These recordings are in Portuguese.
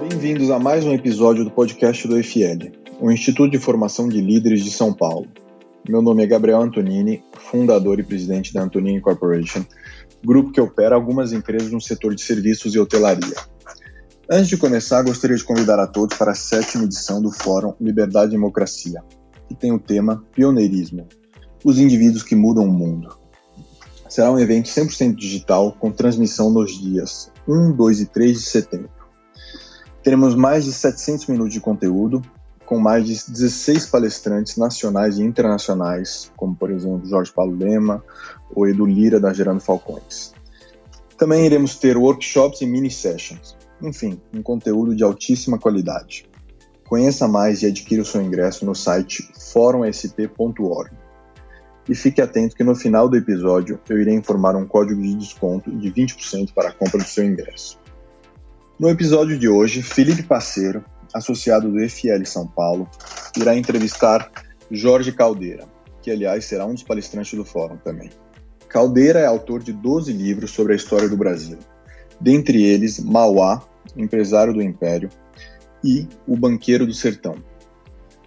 Bem-vindos a mais um episódio do podcast do EFL, o Instituto de Formação de Líderes de São Paulo. Meu nome é Gabriel Antonini, fundador e presidente da Antonini Corporation, grupo que opera algumas empresas no setor de serviços e hotelaria. Antes de começar, gostaria de convidar a todos para a sétima edição do Fórum Liberdade e Democracia, que tem o tema Pioneirismo Os Indivíduos que Mudam o Mundo. Será um evento 100% digital com transmissão nos dias 1, 2 e 3 de setembro. Teremos mais de 700 minutos de conteúdo, com mais de 16 palestrantes nacionais e internacionais, como por exemplo Jorge Paulo Lema ou Edu Lira da Gerando Falcões. Também iremos ter workshops e mini sessions, enfim, um conteúdo de altíssima qualidade. Conheça mais e adquira o seu ingresso no site forumsp.org. E fique atento que no final do episódio eu irei informar um código de desconto de 20% para a compra do seu ingresso. No episódio de hoje, Felipe Parceiro, associado do EFL São Paulo, irá entrevistar Jorge Caldeira, que aliás será um dos palestrantes do fórum também. Caldeira é autor de 12 livros sobre a história do Brasil, dentre eles Mauá, Empresário do Império, e O Banqueiro do Sertão.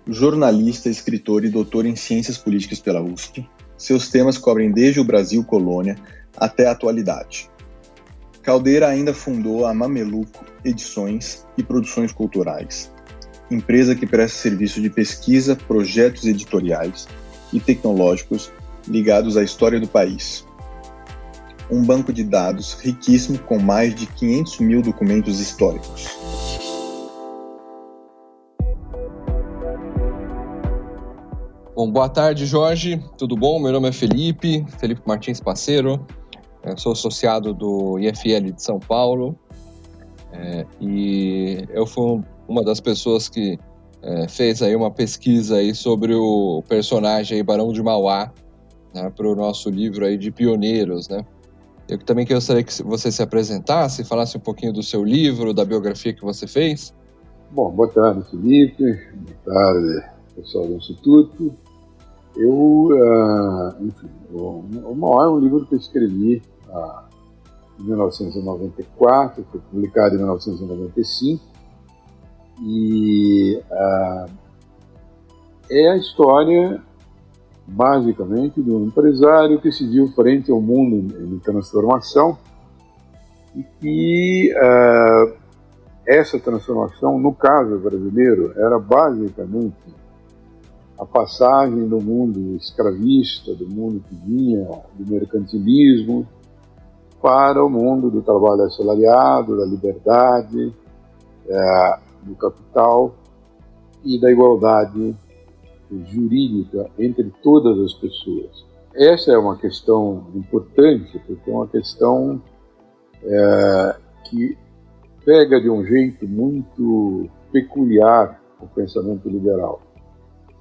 Jornalista, escritor e doutor em Ciências Políticas pela USP, seus temas cobrem desde o Brasil colônia até a atualidade. Caldeira ainda fundou a Mameluco Edições e Produções Culturais, empresa que presta serviço de pesquisa, projetos editoriais e tecnológicos ligados à história do país. Um banco de dados riquíssimo com mais de 500 mil documentos históricos. Bom, boa tarde, Jorge. Tudo bom? Meu nome é Felipe, Felipe Martins Parceiro. Eu sou associado do IFL de São Paulo é, e eu fui uma das pessoas que é, fez aí uma pesquisa aí sobre o personagem aí, Barão de Mauá né, para o nosso livro aí de pioneiros, né? Eu também gostaria que você se apresentasse, falasse um pouquinho do seu livro, da biografia que você fez. Bom, boa tarde, Felipe. Boa tarde, pessoal do Instituto. Eu, uh, enfim, o Mauá é um livro que eu escrevi em 1994, foi publicado em 1995, e uh, é a história, basicamente, de um empresário que se viu frente ao mundo de transformação e que uh, essa transformação, no caso brasileiro, era basicamente a passagem do mundo escravista, do mundo que vinha do mercantilismo, para o mundo do trabalho assalariado, da liberdade, é, do capital e da igualdade jurídica entre todas as pessoas. Essa é uma questão importante, porque é uma questão é, que pega de um jeito muito peculiar o pensamento liberal.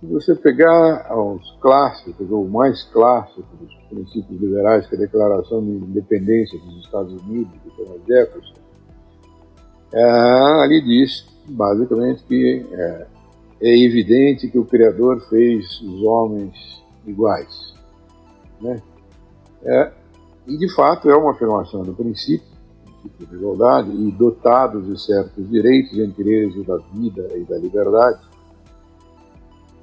Se você pegar os clássicos, ou mais clássicos dos princípios liberais, que é a Declaração de Independência dos Estados Unidos, de Thomas Jefferson, é, ali diz, basicamente, que é, é, evidente que o Criador fez os homens iguais. Né? É, e, de fato, é uma afirmação do princípio, princípio de igualdade, e dotados de certos direitos, entre eles o da vida e da liberdade,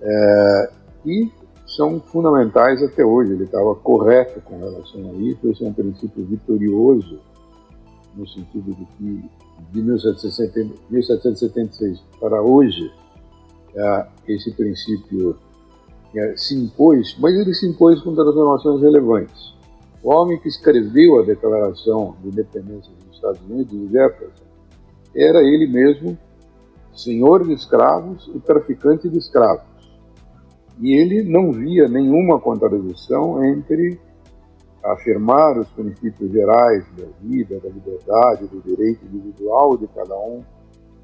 é, e são fundamentais até hoje. Ele estava correto com relação a isso, esse é um princípio vitorioso, no sentido de que de 1776 para hoje, é, esse princípio é, se impôs, mas ele se impôs com transformações relevantes. O homem que escreveu a Declaração de Independência dos Estados Unidos, Jefferson, era ele mesmo senhor de escravos e traficante de escravos. E ele não via nenhuma contradição entre afirmar os princípios gerais da vida, da liberdade, do direito individual de cada um,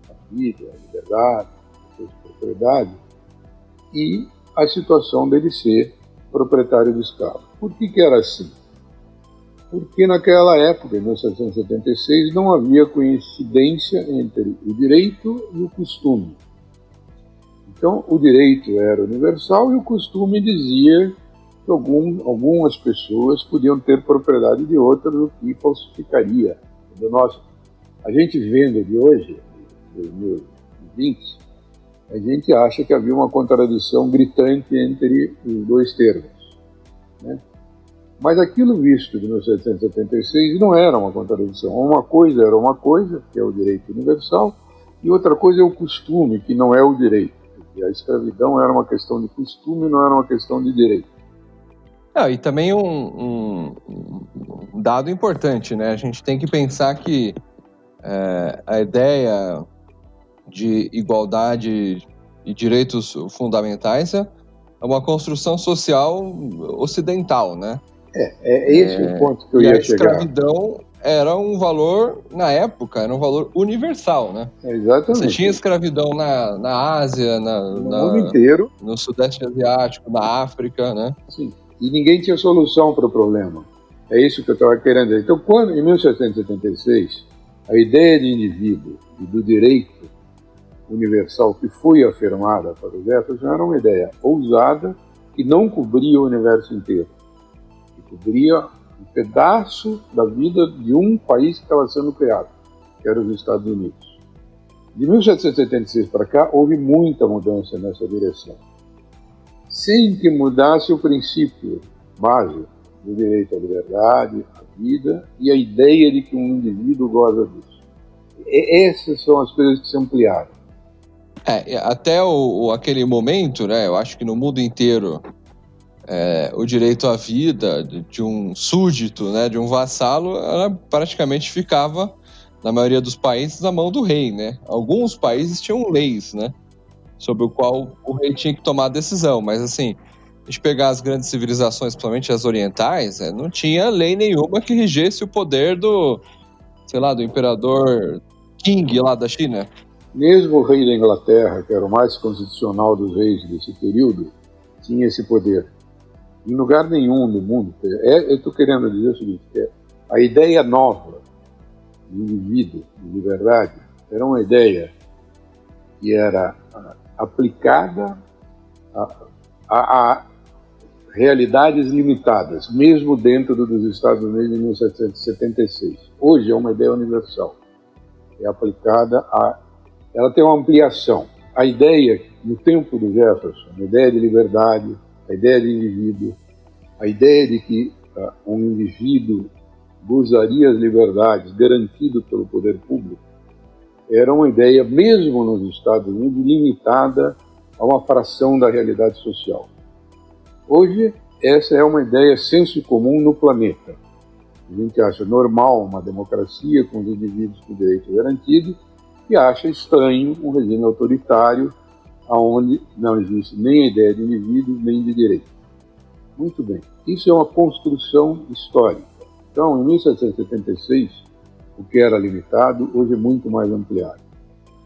a vida, a liberdade, a propriedade, e a situação dele ser proprietário de escravo. Por que, que era assim? Porque naquela época, em 1776, não havia coincidência entre o direito e o costume. Então, o direito era universal e o costume dizia que algum, algumas pessoas podiam ter propriedade de outras, o que falsificaria. Nós, a gente vendo de hoje, 2020, a gente acha que havia uma contradição gritante entre os dois termos. Né? Mas aquilo visto de 1776 não era uma contradição. Uma coisa era uma coisa, que é o direito universal, e outra coisa é o costume, que não é o direito. A escravidão era uma questão de costume, não era uma questão de direito. Ah, e também um, um, um, dado importante, né? A gente tem que pensar que é, a ideia de igualdade e direitos fundamentais é uma construção social ocidental, né? É, é esse é, o ponto que eu ia chegar. a escravidão era um valor, na época, era um valor universal, né? Exatamente. Você tinha escravidão na, na Ásia, na, no na, mundo inteiro. No Sudeste Asiático, na África, né? Sim. E ninguém tinha solução para o problema. É isso que eu estava querendo dizer. Então, quando, em 1776, a ideia de indivíduo e do direito universal que foi afirmada para o Jefferson era uma ideia ousada que não cobria o universo inteiro. Que cobria um pedaço da vida de um país que estava sendo criado, que era os Estados Unidos. De 1776 para cá, houve muita mudança nessa direção, sem que mudasse o princípio básico do direito à liberdade, à vida e a ideia de que um indivíduo goza disso. E essas são as coisas que se ampliaram. É, até o, aquele momento, né, eu acho que no mundo inteiro é, o direito à vida de um súdito, né, de um vassalo, ela praticamente ficava, na maioria dos países, na mão do rei, né? Alguns países tinham leis, né, sobre o qual o rei tinha que tomar a decisão, mas assim, a gente pegar as grandes civilizações, principalmente as orientais, né, não tinha lei nenhuma que regesse o poder do, sei lá, do imperador King lá da China. Mesmo o rei da Inglaterra, que era o mais constitucional dos reis desse período, tinha esse poder em lugar nenhum no mundo. É, eu estou querendo dizer o seguinte: é, a ideia nova de indivíduo, de liberdade, era uma ideia que era ah, aplicada a, a, a realidades limitadas, mesmo dentro dos Estados Unidos em 1776. Hoje é uma ideia universal. É aplicada a. Ela tem uma ampliação. A ideia, no tempo do Jefferson, a ideia de liberdade, a ideia de indivíduo, a ideia de que uh, um indivíduo gozaria as liberdades garantido pelo poder público, era uma ideia, mesmo nos Estados Unidos, limitada a uma fração da realidade social. Hoje, essa é uma ideia senso comum no planeta. A gente acha normal uma democracia com os indivíduos com direito garantido e acha estranho um regime autoritário aonde não existe nem a ideia de indivíduo, nem de direito. Muito bem. Isso é uma construção histórica. Então, em 1776, o que era limitado, hoje é muito mais ampliado.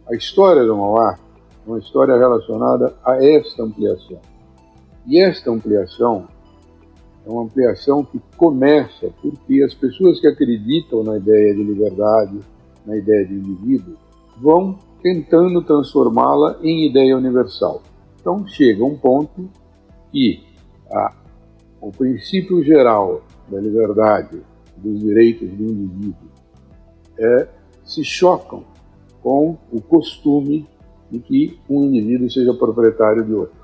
A história do Mauá é uma história relacionada a esta ampliação. E esta ampliação é uma ampliação que começa porque as pessoas que acreditam na ideia de liberdade, na ideia de indivíduo, vão tentando transformá-la em ideia universal. Então chega um ponto que a, o princípio geral da liberdade, dos direitos do indivíduo, é, se chocam com o costume de que um indivíduo seja proprietário de outro.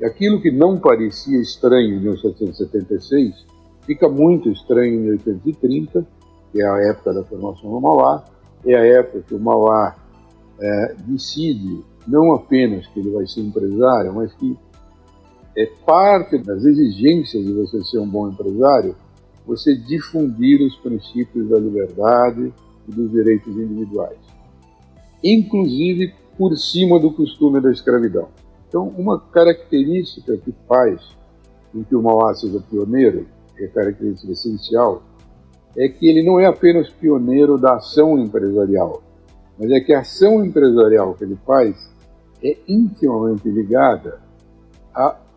E aquilo que não parecia estranho em 1776 fica muito estranho em 1830, que é a época da formação do Mauá, é a época que o Mauá é, decide não apenas que ele vai ser empresário, mas que é parte das exigências de você ser um bom empresário, você difundir os princípios da liberdade e dos direitos individuais, inclusive por cima do costume da escravidão. Então, uma característica que faz com que o Mauá seja pioneiro, que é característica essencial, é que ele não é apenas pioneiro da ação empresarial, mas é que a ação empresarial que ele faz é intimamente ligada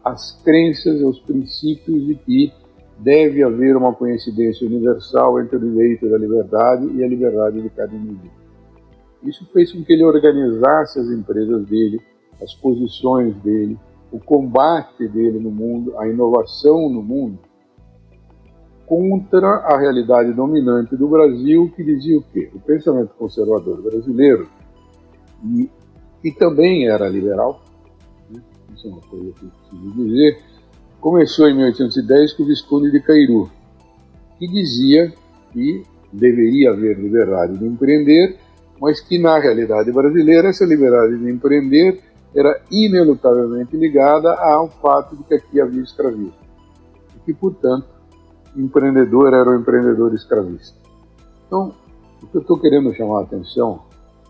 às crenças, aos princípios de que deve haver uma coincidência universal entre o direito da liberdade e a liberdade de cada indivíduo. Isso fez com que ele organizasse as empresas dele, as posições dele, o combate dele no mundo, a inovação no mundo, contra a realidade dominante do Brasil, que dizia o quê? O pensamento conservador brasileiro, e, e também era liberal, né? isso é uma coisa que eu preciso dizer, começou em 1810 com o Visconde de Cairu, que dizia que deveria haver liberdade de empreender, mas que na realidade brasileira essa liberdade de empreender era inelutavelmente ligada ao fato de que aqui havia escravismo. E que, portanto, empreendedor era o empreendedor escravista. Então, o que eu estou querendo chamar a atenção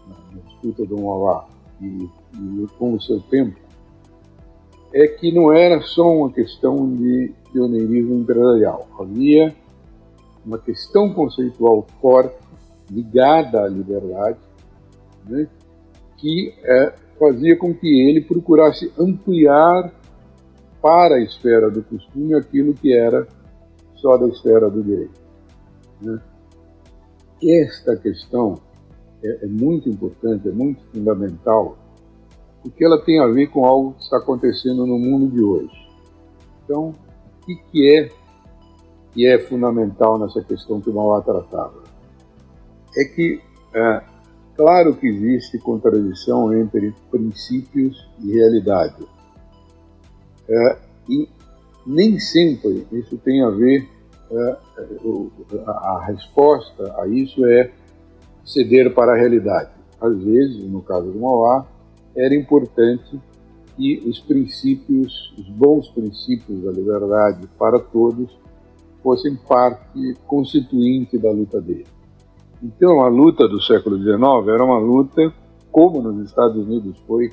na disputa do Mauá e, e com o seu tempo é que não era só uma questão de pioneirismo empresarial. Havia uma questão conceitual forte ligada à liberdade, né, que é, fazia com que ele procurasse ampliar para a esfera do costume aquilo que era só da esfera do direito. Né? Esta questão é, é muito importante, é muito fundamental, porque ela tem a ver com algo que está acontecendo no mundo de hoje. Então, o que, é que é fundamental nessa questão que o Mauá tratava? É que, é, claro que existe contradição entre princípios e realidade. É, e nem sempre isso tem a ver, é, a resposta a isso é ceder para a realidade. Às vezes, no caso do Mauá, era importante que os princípios, os bons princípios da liberdade para todos, fossem parte constituinte da luta dele. Então, a luta do século XIX era uma luta, como nos Estados Unidos foi,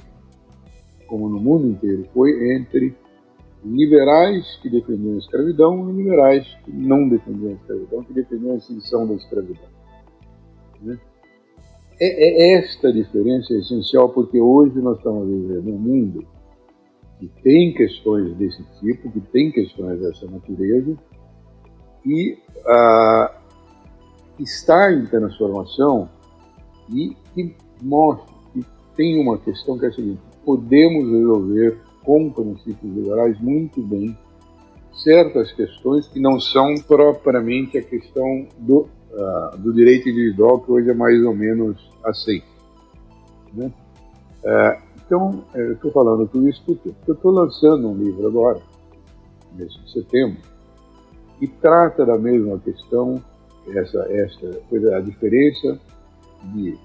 como no mundo inteiro foi, entre liberais que defendiam a escravidão e liberais que não defendiam a escravidão, que defendiam a extinção da escravidão. Né? É, é, esta diferença é essencial porque hoje nós estamos vivendo um mundo que tem questões desse tipo, que tem questões dessa natureza, e ah, está em transformação e que mostra que tem uma questão que é a seguinte: podemos resolver com princípios liberais muito bem certas questões que não são propriamente a questão do, uh, do direito individual, que hoje é mais ou menos aceito. Né? Uh, então, eu estou falando tudo isso porque eu estou lançando um livro agora, mês de setembro, que trata da mesma questão, essa, essa coisa, a diferença de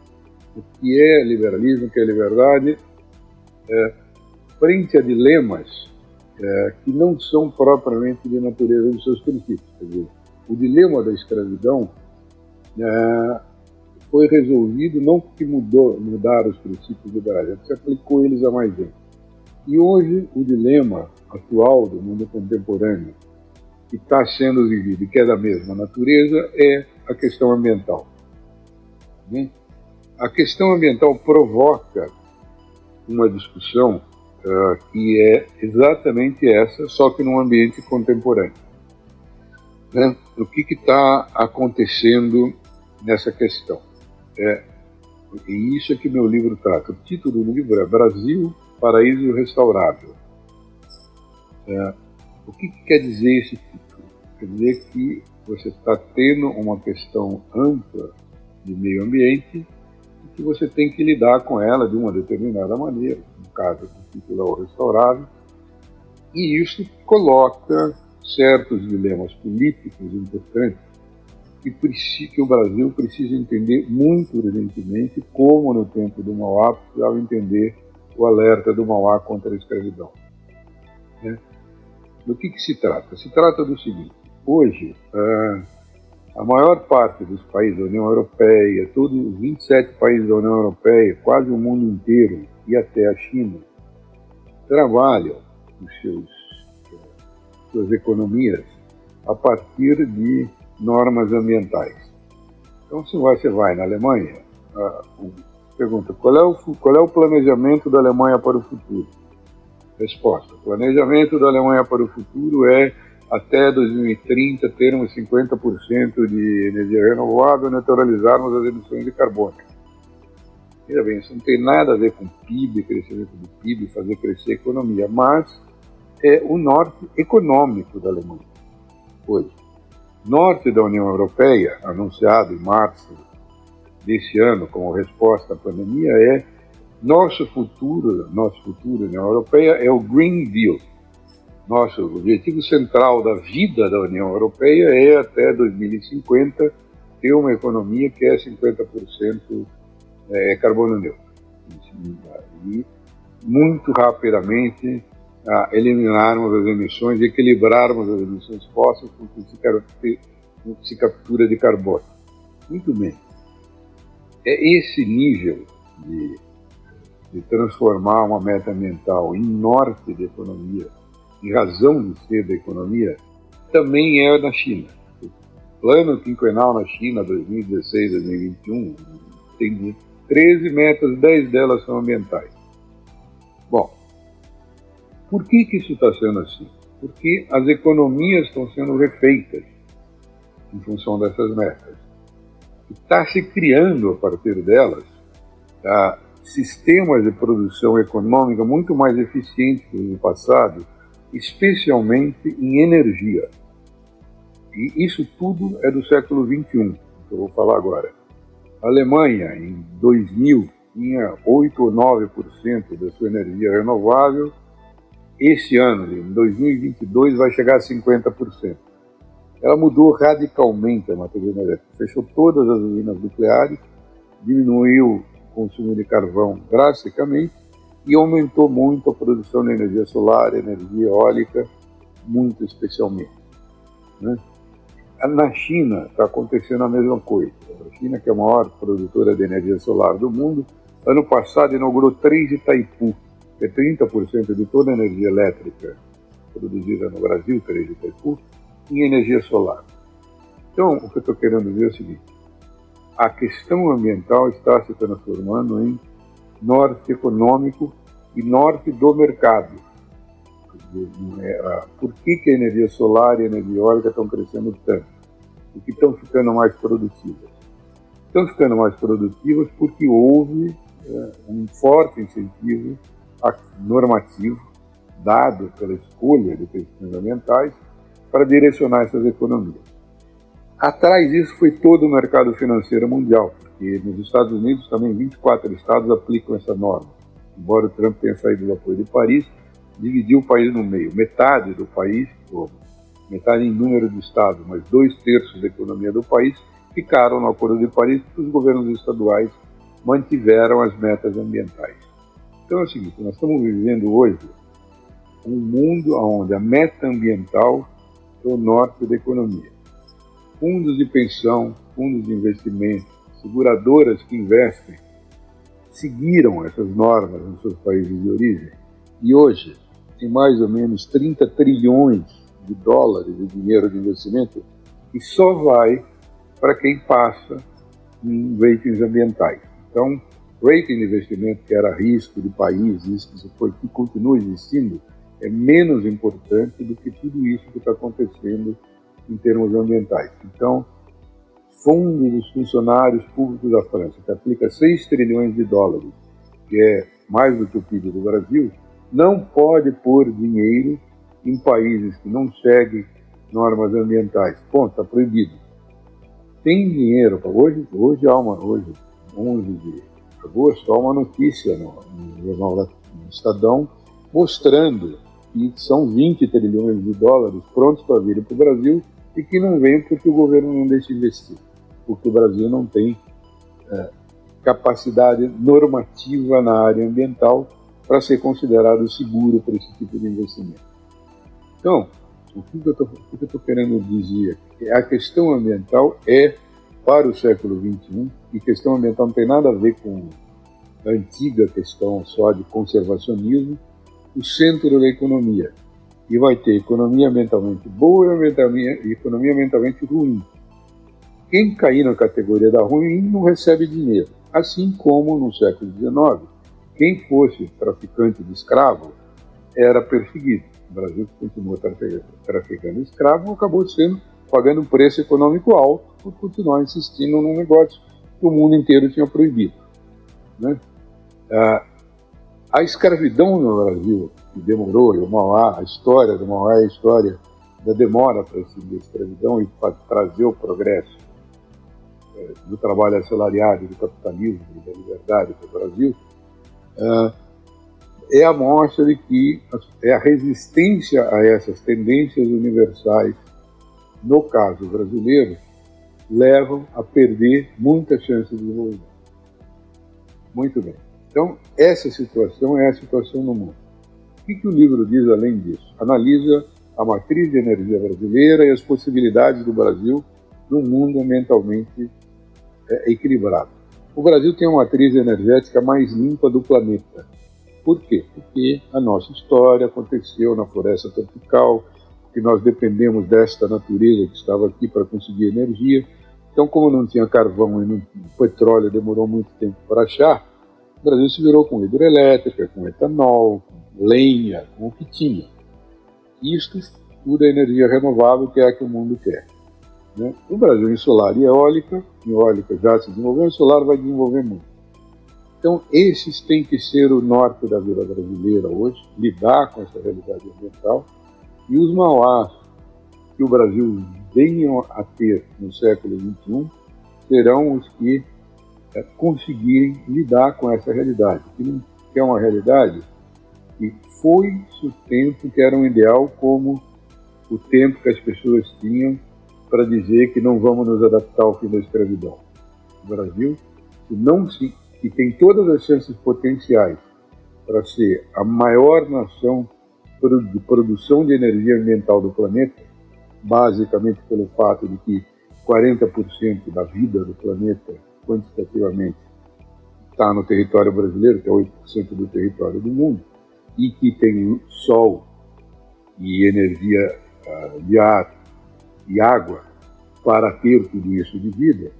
o que é liberalismo, o que é liberdade, é, frente a dilemas é, que não são propriamente de natureza dos seus princípios. Quer dizer, o dilema da escravidão é, foi resolvido não porque mudou, mudaram os princípios liberais, é porque aplicou eles a mais gente. E hoje o dilema atual do mundo contemporâneo que está sendo vivido e que é da mesma natureza é a questão ambiental. Né? A questão ambiental provoca uma discussão uh, que é exatamente essa, só que num ambiente contemporâneo. Né? O que está acontecendo nessa questão? É, e isso é que meu livro trata. O título do livro é Brasil, Paraíso Restaurável. É, o que, que quer dizer esse título? Quer dizer que você está tendo uma questão ampla de meio ambiente e que você tem que lidar com ela de uma determinada maneira, no caso do título é restaurável, e isso coloca certos dilemas políticos importantes que, que o Brasil precisa entender muito urgentemente, como no tempo do Mauá precisava entender o alerta do Mauá contra a escravidão. Né? Do que, que se trata? Se trata do seguinte: hoje, uh, a maior parte dos países da União Europeia, todos os 27 países da União Europeia, quase o mundo inteiro e até a China, trabalham os seus, suas economias a partir de normas ambientais. Então, se você vai na Alemanha, uh, pergunta qual é, o, qual é o planejamento da Alemanha para o futuro? Resposta: o planejamento da Alemanha para o futuro é até 2030 termos 50% de energia renovável e neutralizarmos as emissões de carbono. Veja bem, isso não tem nada a ver com PIB, crescimento do PIB, fazer crescer a economia, mas é o norte econômico da Alemanha. Hoje, norte da União Europeia, anunciado em março desse ano como resposta à pandemia, é nosso futuro, nosso futuro União Europeia é o Green Deal. Nosso objetivo central da vida da União Europeia é até 2050 ter uma economia que é 50% é, carbono neutro. E muito rapidamente a eliminarmos as emissões equilibrarmos as emissões fósseis com que se captura de carbono. Muito bem. É esse nível de, de transformar uma meta ambiental em norte da economia, em razão de ser da economia, também é na China. O plano quinquenal na China 2016-2021 tem 13 metas, 10 delas são ambientais. Bom, por que, que isso está sendo assim? Porque as economias estão sendo refeitas em função dessas metas. Está se criando a partir delas tá, sistemas de produção econômica muito mais eficientes do que no passado, especialmente em energia. E isso tudo é do século XXI, que eu vou falar agora. A Alemanha, em 2000, tinha 8 ou 9% da sua energia renovável. Esse ano, em 2022, vai chegar a 50%. Ela mudou radicalmente a matriz energética. Fechou todas as usinas nucleares, diminuiu o consumo de carvão drasticamente e aumentou muito a produção de energia solar, energia eólica, muito especialmente. Né? Na China está acontecendo a mesma coisa. A China, que é a maior produtora de energia solar do mundo, ano passado inaugurou três Itaipu, que é 30% de toda a energia elétrica produzida no Brasil, três Itaipu, em energia solar. Então, o que eu estou querendo dizer é o seguinte: a questão ambiental está se transformando em norte econômico e norte do mercado. É, por que, que a energia solar e a energia eólica estão crescendo tanto? E que estão ficando mais produtivas? Estão ficando mais produtivas porque houve é, um forte incentivo normativo dado pela escolha de questões ambientais para direcionar essas economias. Atrás disso foi todo o mercado financeiro mundial, porque nos Estados Unidos também 24 estados aplicam essa norma. Embora o Trump tenha saído do apoio de Paris, dividiu o país no meio. Metade do país, ou metade em número de estados, mas dois terços da economia do país ficaram no Acordo de Paris porque os governos estaduais mantiveram as metas ambientais. Então é o seguinte, nós estamos vivendo hoje um mundo onde a meta ambiental é o norte da economia. Fundos de pensão, fundos de investimento, seguradoras que investem, seguiram essas normas nos seus países de origem e hoje tem mais ou menos 30 trilhões de dólares de dinheiro de investimento que só vai para quem passa em ratings ambientais. Então, rating de investimento que era risco de país, isso que continua existindo, é menos importante do que tudo isso que está acontecendo em termos ambientais. Então, fundo dos funcionários públicos da França, que aplica 6 trilhões de dólares, que é mais do que o PIB do Brasil, não pode pôr dinheiro em países que não seguem normas ambientais. Ponto, está proibido. Tem dinheiro para hoje, hoje há uma, hoje, 11 de agosto, há uma notícia no, no jornal do Estadão mostrando que são 20 trilhões de dólares prontos para vir para o Brasil e que não vem porque o governo não deixa investir, porque o Brasil não tem é, capacidade normativa na área ambiental para ser considerado seguro para esse tipo de investimento. Então, o que eu estou querendo dizer é a questão ambiental é para o século XXI, e questão ambiental não tem nada a ver com a antiga questão só de conservacionismo, o centro da economia. E vai ter economia mentalmente boa e economia mentalmente ruim. Quem cair na categoria da ruim não recebe dinheiro. Assim como no século XIX, quem fosse traficante de escravo era perseguido. O Brasil continuou traficando escravo acabou sendo pagando um preço econômico alto por continuar insistindo num negócio que o mundo inteiro tinha proibido. Né? Ah, a escravidão no Brasil, que demorou, e o Mauá, a história do Mauá é a história da demora para extinguir a escravidão e para trazer o progresso é, do trabalho assalariado, do capitalismo da liberdade para o Brasil, ah, é a mostra de que é a resistência a essas tendências universais, no caso brasileiro, levam a perder muitas chances de desenvolvimento. Muito bem. Então, essa situação é a situação no mundo. O que, que o livro diz além disso? Analisa a matriz de energia brasileira e as possibilidades do Brasil num mundo ambientalmente é, equilibrado. O Brasil tem a matriz energética mais limpa do planeta. Por quê? Porque a nossa história aconteceu na floresta tropical, que nós dependemos desta natureza que estava aqui para conseguir energia. Então, como não tinha carvão e não, petróleo demorou muito tempo para achar, o Brasil se virou com hidrelétrica, com etanol, com lenha, com o que tinha. Isto tudo é energia renovável, que é a que o mundo quer. Né? O Brasil em solar e eólica, eólica já se desenvolveu, solar vai desenvolver muito. Então, esses têm que ser o norte da vida brasileira hoje, lidar com essa realidade ambiental. E os mauás que o Brasil venha a ter no século XXI serão os que é, conseguirem lidar com essa realidade, que, é uma realidade que foi o tempo que era um ideal como o tempo que as pessoas tinham para dizer que não vamos nos adaptar ao fim da escravidão. O Brasil, que não se que tem todas as chances potenciais para ser a maior nação de produção de energia ambiental do planeta, basicamente pelo fato de que 40% da vida do planeta, quantitativamente, está no território brasileiro, que é 8% do território do mundo, e que tem sol e energia uh, de ar e água para ter tudo isso de vida,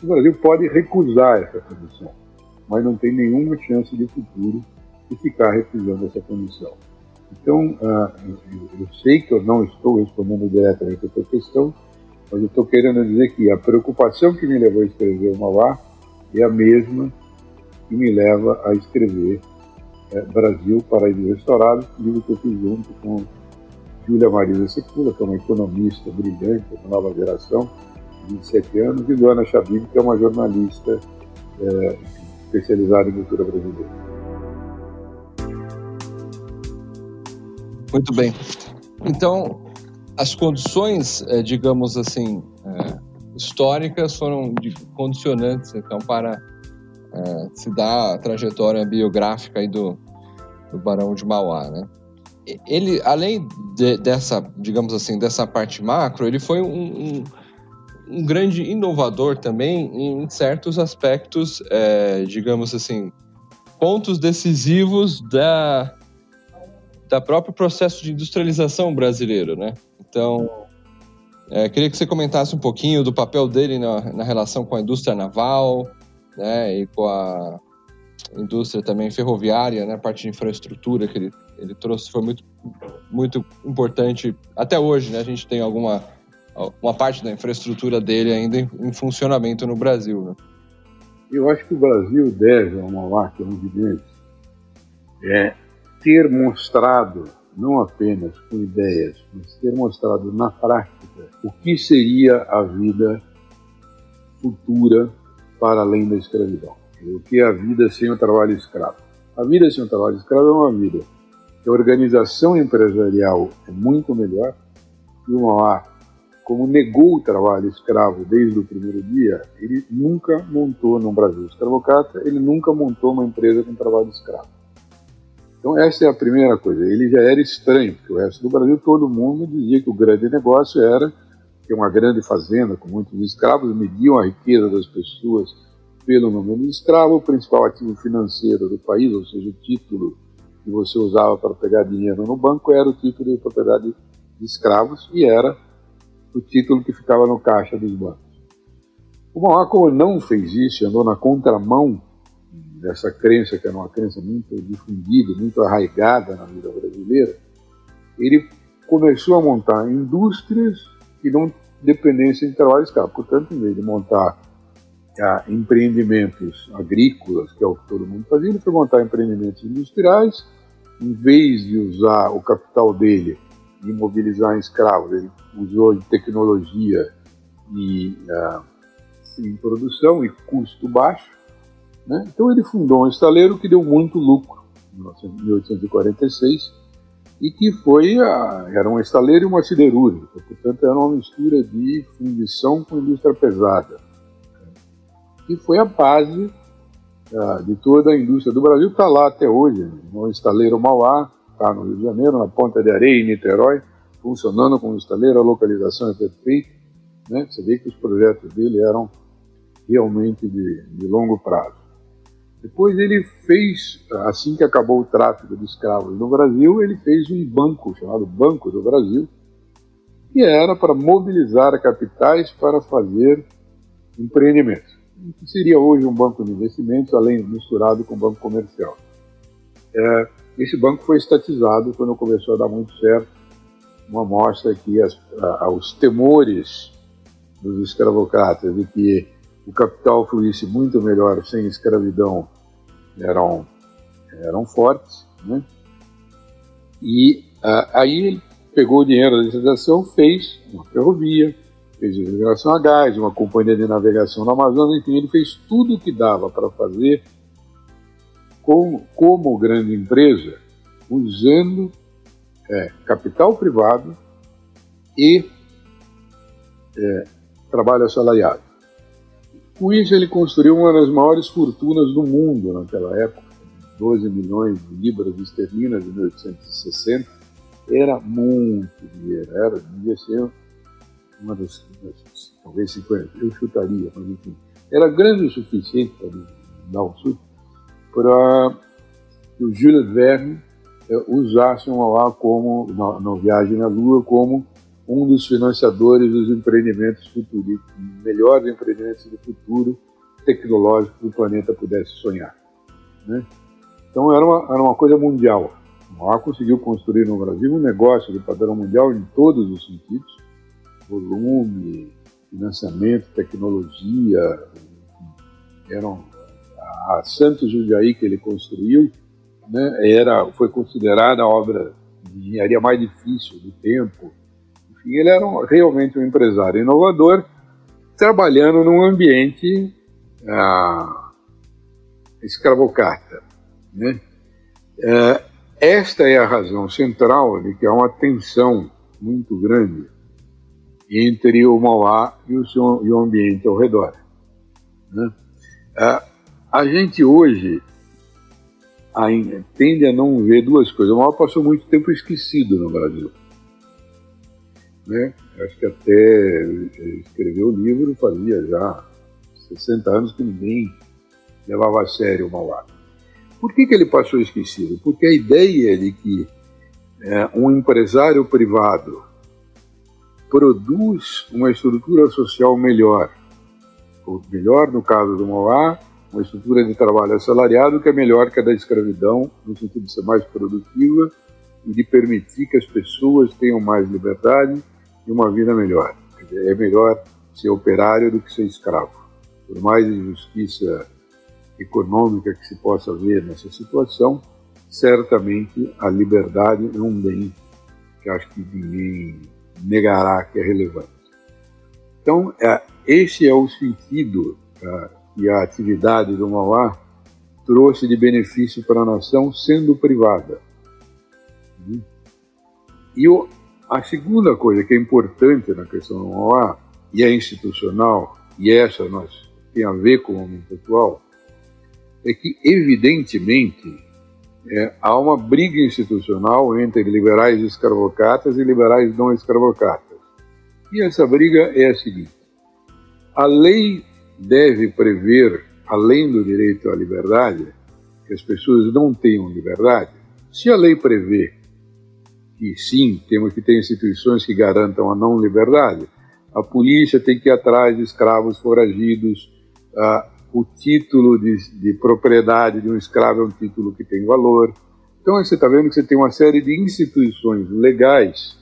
o Brasil pode recusar essa condição mas não tem nenhuma chance de futuro de ficar recusando essa condição. Então, uh, eu, eu, sei que eu não estou respondendo diretamente a sua questão, mas eu estou querendo dizer que a preocupação que me levou a escrever o Mauá é a mesma que me leva a escrever é, Brasil, Paraíso Restaurado, livro que eu fiz junto com Júlia Marisa Secula, que é uma economista brilhante, da nova geração, de 27 anos, e Luana Chabib, que é uma jornalista é, especializado em cultura brasileira. Muito bem. Então, as condições, eh, digamos assim, eh, históricas foram condicionantes, então, para eh, se dar a trajetória biográfica do, do Barão de Mauá, né? Ele, além de, dessa, digamos assim, dessa parte macro, ele foi um um grande inovador também em certos aspectos, é, digamos assim, pontos decisivos da, da próprio processo de industrialização brasileiro, né? Então, é, queria que você comentasse um pouquinho do papel dele na, na relação com a indústria naval, né, e com a indústria também ferroviária, né, parte de infraestrutura que ele, ele trouxe foi muito, muito importante. Até hoje, né, a gente tem alguma uma parte da infraestrutura dele ainda em, em funcionamento no Brasil. Né? Eu acho que o Brasil deve a uma marca evidente é ter mostrado, não apenas com ideias, mas ter mostrado na prática o que seria a vida futura para além da escravidão. O que é a vida sem o trabalho escravo. A vida sem o trabalho escravo é uma vida que a organização empresarial é muito melhor e uma como negou o trabalho escravo desde o primeiro dia, ele nunca montou no Brasil escravocrata, ele nunca montou uma empresa com trabalho escravo. Então essa é a primeira coisa. Ele já era estranho, porque o resto do Brasil todo mundo dizia que o grande negócio era ter uma grande fazenda com muitos escravos, mediam a riqueza das pessoas pelo número de escravos, o principal ativo financeiro do país, ou seja, o título que você usava para pegar dinheiro no banco era o título de propriedade de escravos e era o título que ficava no caixa dos bancos. O Mauá, não fez isso, andou na contramão dessa crença, que era uma crença muito difundida, muito arraigada na vida brasileira, ele começou a montar indústrias que não dependessem de trabalho escravo. Portanto, em vez de montar a empreendimentos agrícolas, que é o que todo mundo fazia, ele foi montar empreendimentos industriais, em vez de usar o capital dele e mobilizar escravos, ele usou de tecnologia e uh, em produção e custo baixo. Né? Então ele fundou um estaleiro que deu muito lucro em 1846 e que foi a, era um estaleiro e uma siderúrgica, portanto era uma mistura de fundição com indústria pesada. E foi a base uh, de toda a indústria do Brasil, está lá até hoje, no estaleiro Mauá, está no Rio de Janeiro, na Ponta de Areia, em Niterói, funcionando como estaleiro, a localização é perfeita. Né? Você vê que os projetos dele eram realmente de, de longo prazo. Depois ele fez, assim que acabou o tráfico de escravos no Brasil, ele fez um banco chamado Banco do Brasil, que era para mobilizar capitais para fazer empreendimentos. Que seria hoje um banco de investimentos, além misturado com banco comercial. É, esse banco foi estatizado quando começou a dar muito certo, uma mostra que as, a, os temores dos escravocratas de que o capital fluísse muito melhor sem escravidão eram, eram fortes, né? E uh, aí ele pegou o dinheiro da licitação, fez uma ferrovia, fez a ligação a gás, uma companhia de navegação na Amazônia, enfim, ele fez tudo o que dava para fazer como, como grande empresa, usando é, capital privado e é, trabalho assalariado. Com isso, ele construiu uma das maiores fortunas do mundo naquela época, 12 milhões de libras esterlinas em 1860. Era muito dinheiro, era, devia ser uma das, talvez 50, eu chutaria, mas enfim. Era grande o suficiente para dar um chute para que o Jules Verne eh, usasse um lá como, na, na viagem na Lua, como um dos financiadores dos empreendimentos futuros, melhores empreendimentos do futuro tecnológico que o planeta pudesse sonhar. Né? Então era uma, era uma coisa mundial. A Mauá conseguiu construir no Brasil um negócio de padrão mundial em todos os sentidos, volume, financiamento, tecnologia, eram a Santos Jundiaí que ele construiu, né, era, foi considerada a obra de engenharia mais difícil do tempo, e ele era um, realmente um empresário inovador, trabalhando num ambiente ah, escravocrata. Né? É, esta é a razão central de que há uma tensão muito grande entre o Mauá e o, seu, e o ambiente ao redor. Né? É, a gente hoje tende a não ver duas coisas. O Mauá passou muito tempo esquecido no Brasil né? Acho que até escreveu o livro fazia já 60 anos que ninguém levava a sério o Mauá. Por que, que ele passou esquecido? Porque a ideia de que é, um empresário privado produz uma estrutura social melhor, ou melhor no caso do Mauá, uma estrutura de trabalho assalariado que é melhor que a da escravidão, no sentido de ser mais produtiva e de permitir que as pessoas tenham mais liberdade e uma vida melhor. É melhor ser operário do que ser escravo. Por mais injustiça econômica que se possa ver nessa situação, certamente a liberdade é um bem que acho que ninguém negará que é relevante. Então, é, esse é o sentido é, que a atividade do Mauá trouxe de benefício para a nação, sendo privada. E o, a segunda coisa que é importante na questão do Mauá, e é institucional, e essa nós tem a ver com o momento atual, é que, evidentemente, é, há uma briga institucional entre liberais escravocratas e liberais não escravocratas. E essa briga é a seguinte: a lei deve prever, além do direito à liberdade, que as pessoas não tenham liberdade. Se a lei prevê que sim, temos que ter instituições que garantam a não liberdade. A polícia tem que ir atrás de escravos foragidos. O título de, de, propriedade de um escravo é um título que tem valor. Então você está vendo que você tem uma série de instituições legais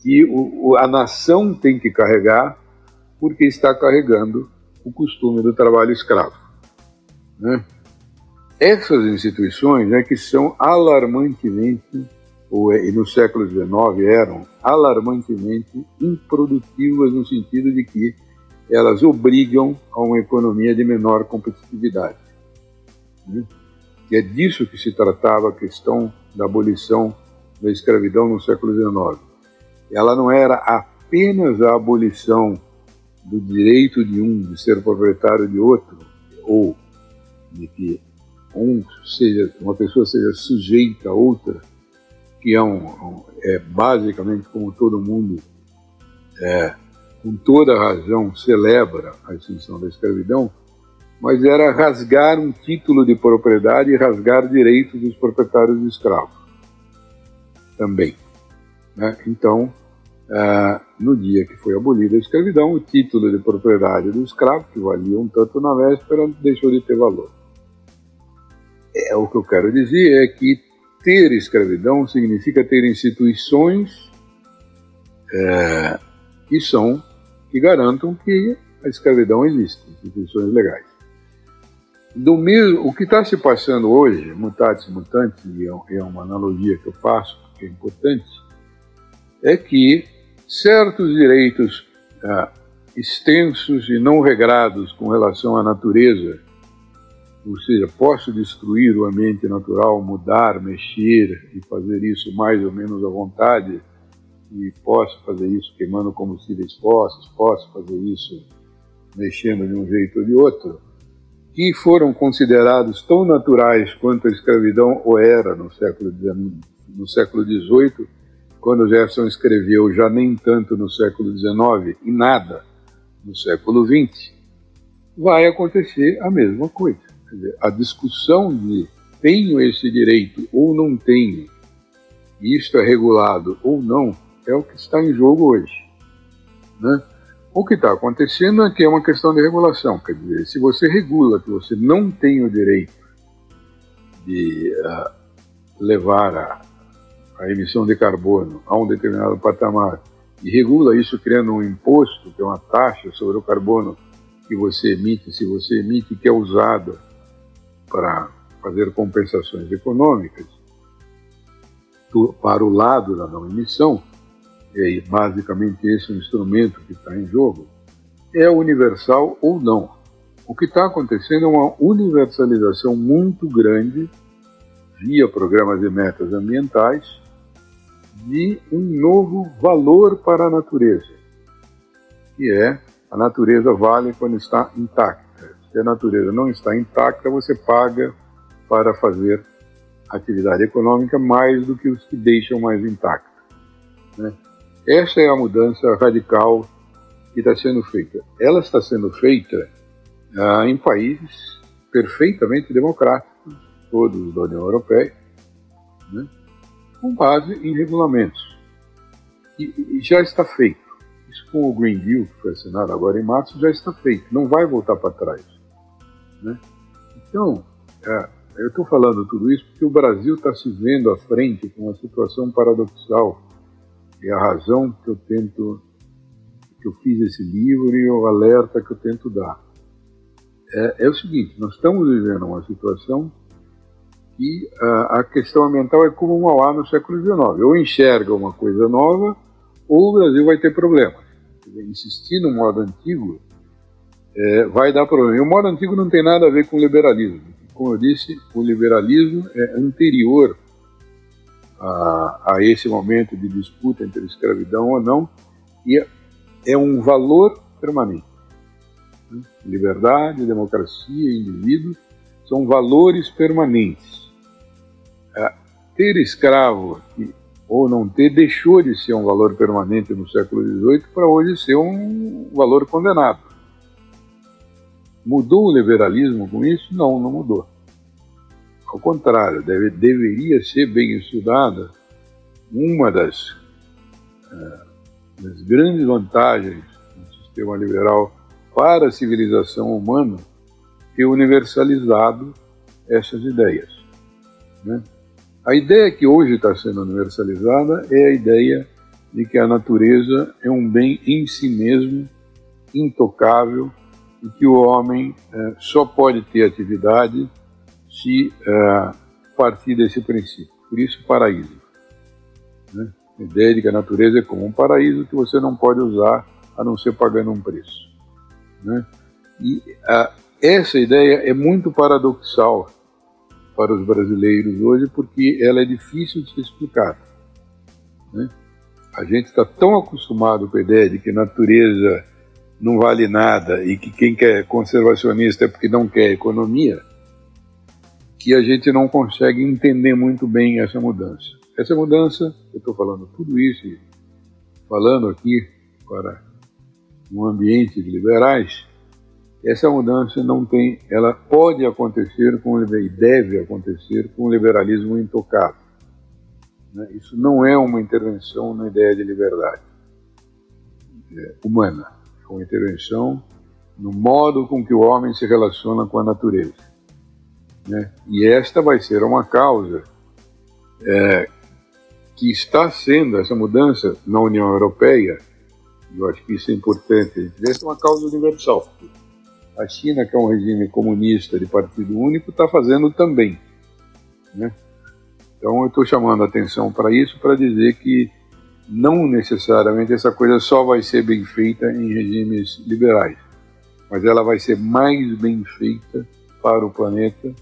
que o, a nação tem que carregar porque está carregando o costume do trabalho escravo. Né? Essas instituições é que são alarmantemente, ou é, no século XIX eram alarmantemente improdutivas no sentido de que elas obrigam a uma economia de menor competitividade. Né? E é disso que se tratava a questão da abolição da escravidão no século XIX. Ela não era apenas a abolição do direito de um de ser proprietário de outro, ou de que um seja, uma pessoa seja sujeita a outra, que é, um, é basicamente como todo mundo, é, com toda razão, celebra a extinção da escravidão, mas era rasgar um título de propriedade e rasgar direitos dos proprietários de escravos também. Né? Então, ah, no dia que foi abolida a escravidão, o título de propriedade do escravo, que valia um tanto na véspera, deixou de ter valor. É, o que eu quero dizer é que ter escravidão significa ter instituições é, que são que garantam que a escravidão existe, instituições legais. Do mesmo, o que está se passando hoje, mutatis mutandis, e é, é uma analogia que eu faço, que é importante, é que certos direitos ah, extensos e não regrados com relação à natureza, ou seja, posso destruir o ambiente natural, mudar, mexer e fazer isso mais ou menos à vontade, e posso fazer isso queimando combustíveis fósseis, posso fazer isso mexendo de um jeito ou de outro, que foram considerados tão naturais quanto a escravidão o era no século XIX, no século XVIII, quando Jefferson escreveu já nem tanto no século XIX e nada no século XX, vai acontecer a mesma coisa. Dizer, a discussão de tenho esse direito ou não tenho, isto é regulado ou não, é o que está em jogo hoje. Né? O que está acontecendo é que é uma questão de regulação, quer dizer, se você regula que você não tem o direito de uh, levar a, a emissão de carbono a um determinado patamar e regula isso criando um imposto, que é uma taxa sobre o carbono que você emite, se você emite, que é usado para fazer compensações econômicas para o lado da não emissão, e basicamente esse é o instrumento que está em jogo, é universal ou não. O que está acontecendo é uma universalização muito grande via programas de metas ambientais de um novo valor para a natureza, que é a natureza vale quando está intacta. Se a natureza não está intacta, você paga para fazer atividade econômica mais do que os que deixam mais intacta. Né? Essa é a mudança radical que está sendo feita. Ela está sendo feita ah, em países perfeitamente democráticos, todos da União Europeia, né? Com base em regulamentos. E, e, já está feito. Isso com o Green Deal, que foi assinado agora em março, já está feito. Não vai voltar para trás. Né? Então, é, eu estou falando tudo isso porque o Brasil está se vendo à frente com uma situação paradoxal. É a razão que eu tento, que eu fiz esse livro e o alerta que eu tento dar. É, é o seguinte: nós estamos vivendo uma situação que a, a questão ambiental é como o Mauá no século XIX. Ou enxerga uma coisa nova, ou o Brasil vai ter problemas. Insistir no modo antigo é, vai dar problema. E o modo antigo não tem nada a ver com liberalismo. Como eu disse, o liberalismo é anterior a, a esse momento de disputa entre escravidão ou não, e é, é um valor permanente. Liberdade, democracia, indivíduo são valores permanentes ter escravo ou não ter deixou de ser um valor permanente no século XVIII para hoje ser um valor condenado. Mudou o liberalismo com isso? Não, não mudou. Ao contrário, deve, deveria ser bem estudada uma das, uh, das grandes vantagens do sistema liberal para a civilização humana ter universalizado essas ideias. Né? A ideia que hoje está sendo universalizada é a ideia de que a natureza é um bem em si mesmo, intocável, e que o homem é, só pode ter atividade se é, partir desse princípio. Por isso, paraíso. Né? A ideia de que a natureza é como um paraíso que você não pode usar a não ser pagando um preço. Né? E a, essa ideia é muito paradoxal para os brasileiros hoje, porque ela é difícil de se explicar. Né? A gente está tão acostumado com a ideia de que natureza não vale nada e que quem quer conservacionista é porque não quer economia, que a gente não consegue entender muito bem essa mudança. Essa mudança, eu estou falando tudo isso, falando aqui para um ambiente de liberais, essa mudança não tem, ela pode acontecer com e deve acontecer com o liberalismo intocado. Né? Isso não é uma intervenção na ideia de liberdade é, humana, é uma intervenção no modo com que o homem se relaciona com a natureza. Né? E esta vai ser uma causa é, que está sendo essa mudança na União Europeia. Eu acho que isso é importante. A gente vê é uma causa universal. A China, que é um regime comunista de partido único, está fazendo também. Né? Então, eu estou chamando a atenção para isso para dizer que não necessariamente essa coisa só vai ser bem feita em regimes liberais, mas ela vai ser mais bem feita para o planeta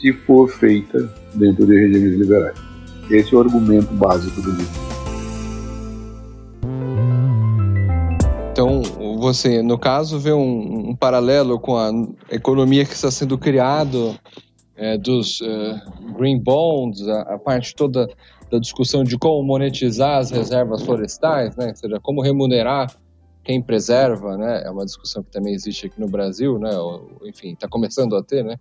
se for feita dentro de regimes liberais. Esse é o argumento básico do livro. Então, você, no caso, vê um, um paralelo com a economia que está sendo criado é, dos uh, green bonds, a, a, parte toda da discussão de como monetizar as reservas florestais, né? ou seja, como remunerar quem preserva, né? É uma discussão que também existe aqui no Brasil, né? enfim, está começando a ter, né?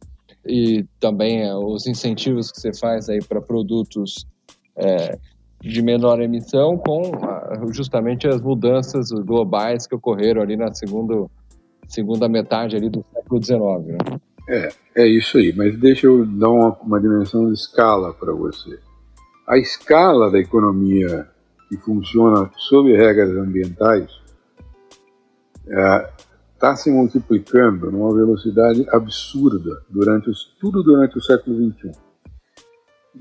E também é, os incentivos que você faz aí para produtos é, de menor emissão com justamente as mudanças globais que ocorreram ali na segunda, segunda metade ali do século XIX, né? É, é isso aí, mas deixa eu dar uma, uma dimensão de escala para você. A escala da economia que funciona sob regras ambientais está é, se multiplicando numa velocidade absurda durante os, tudo durante o século XXI.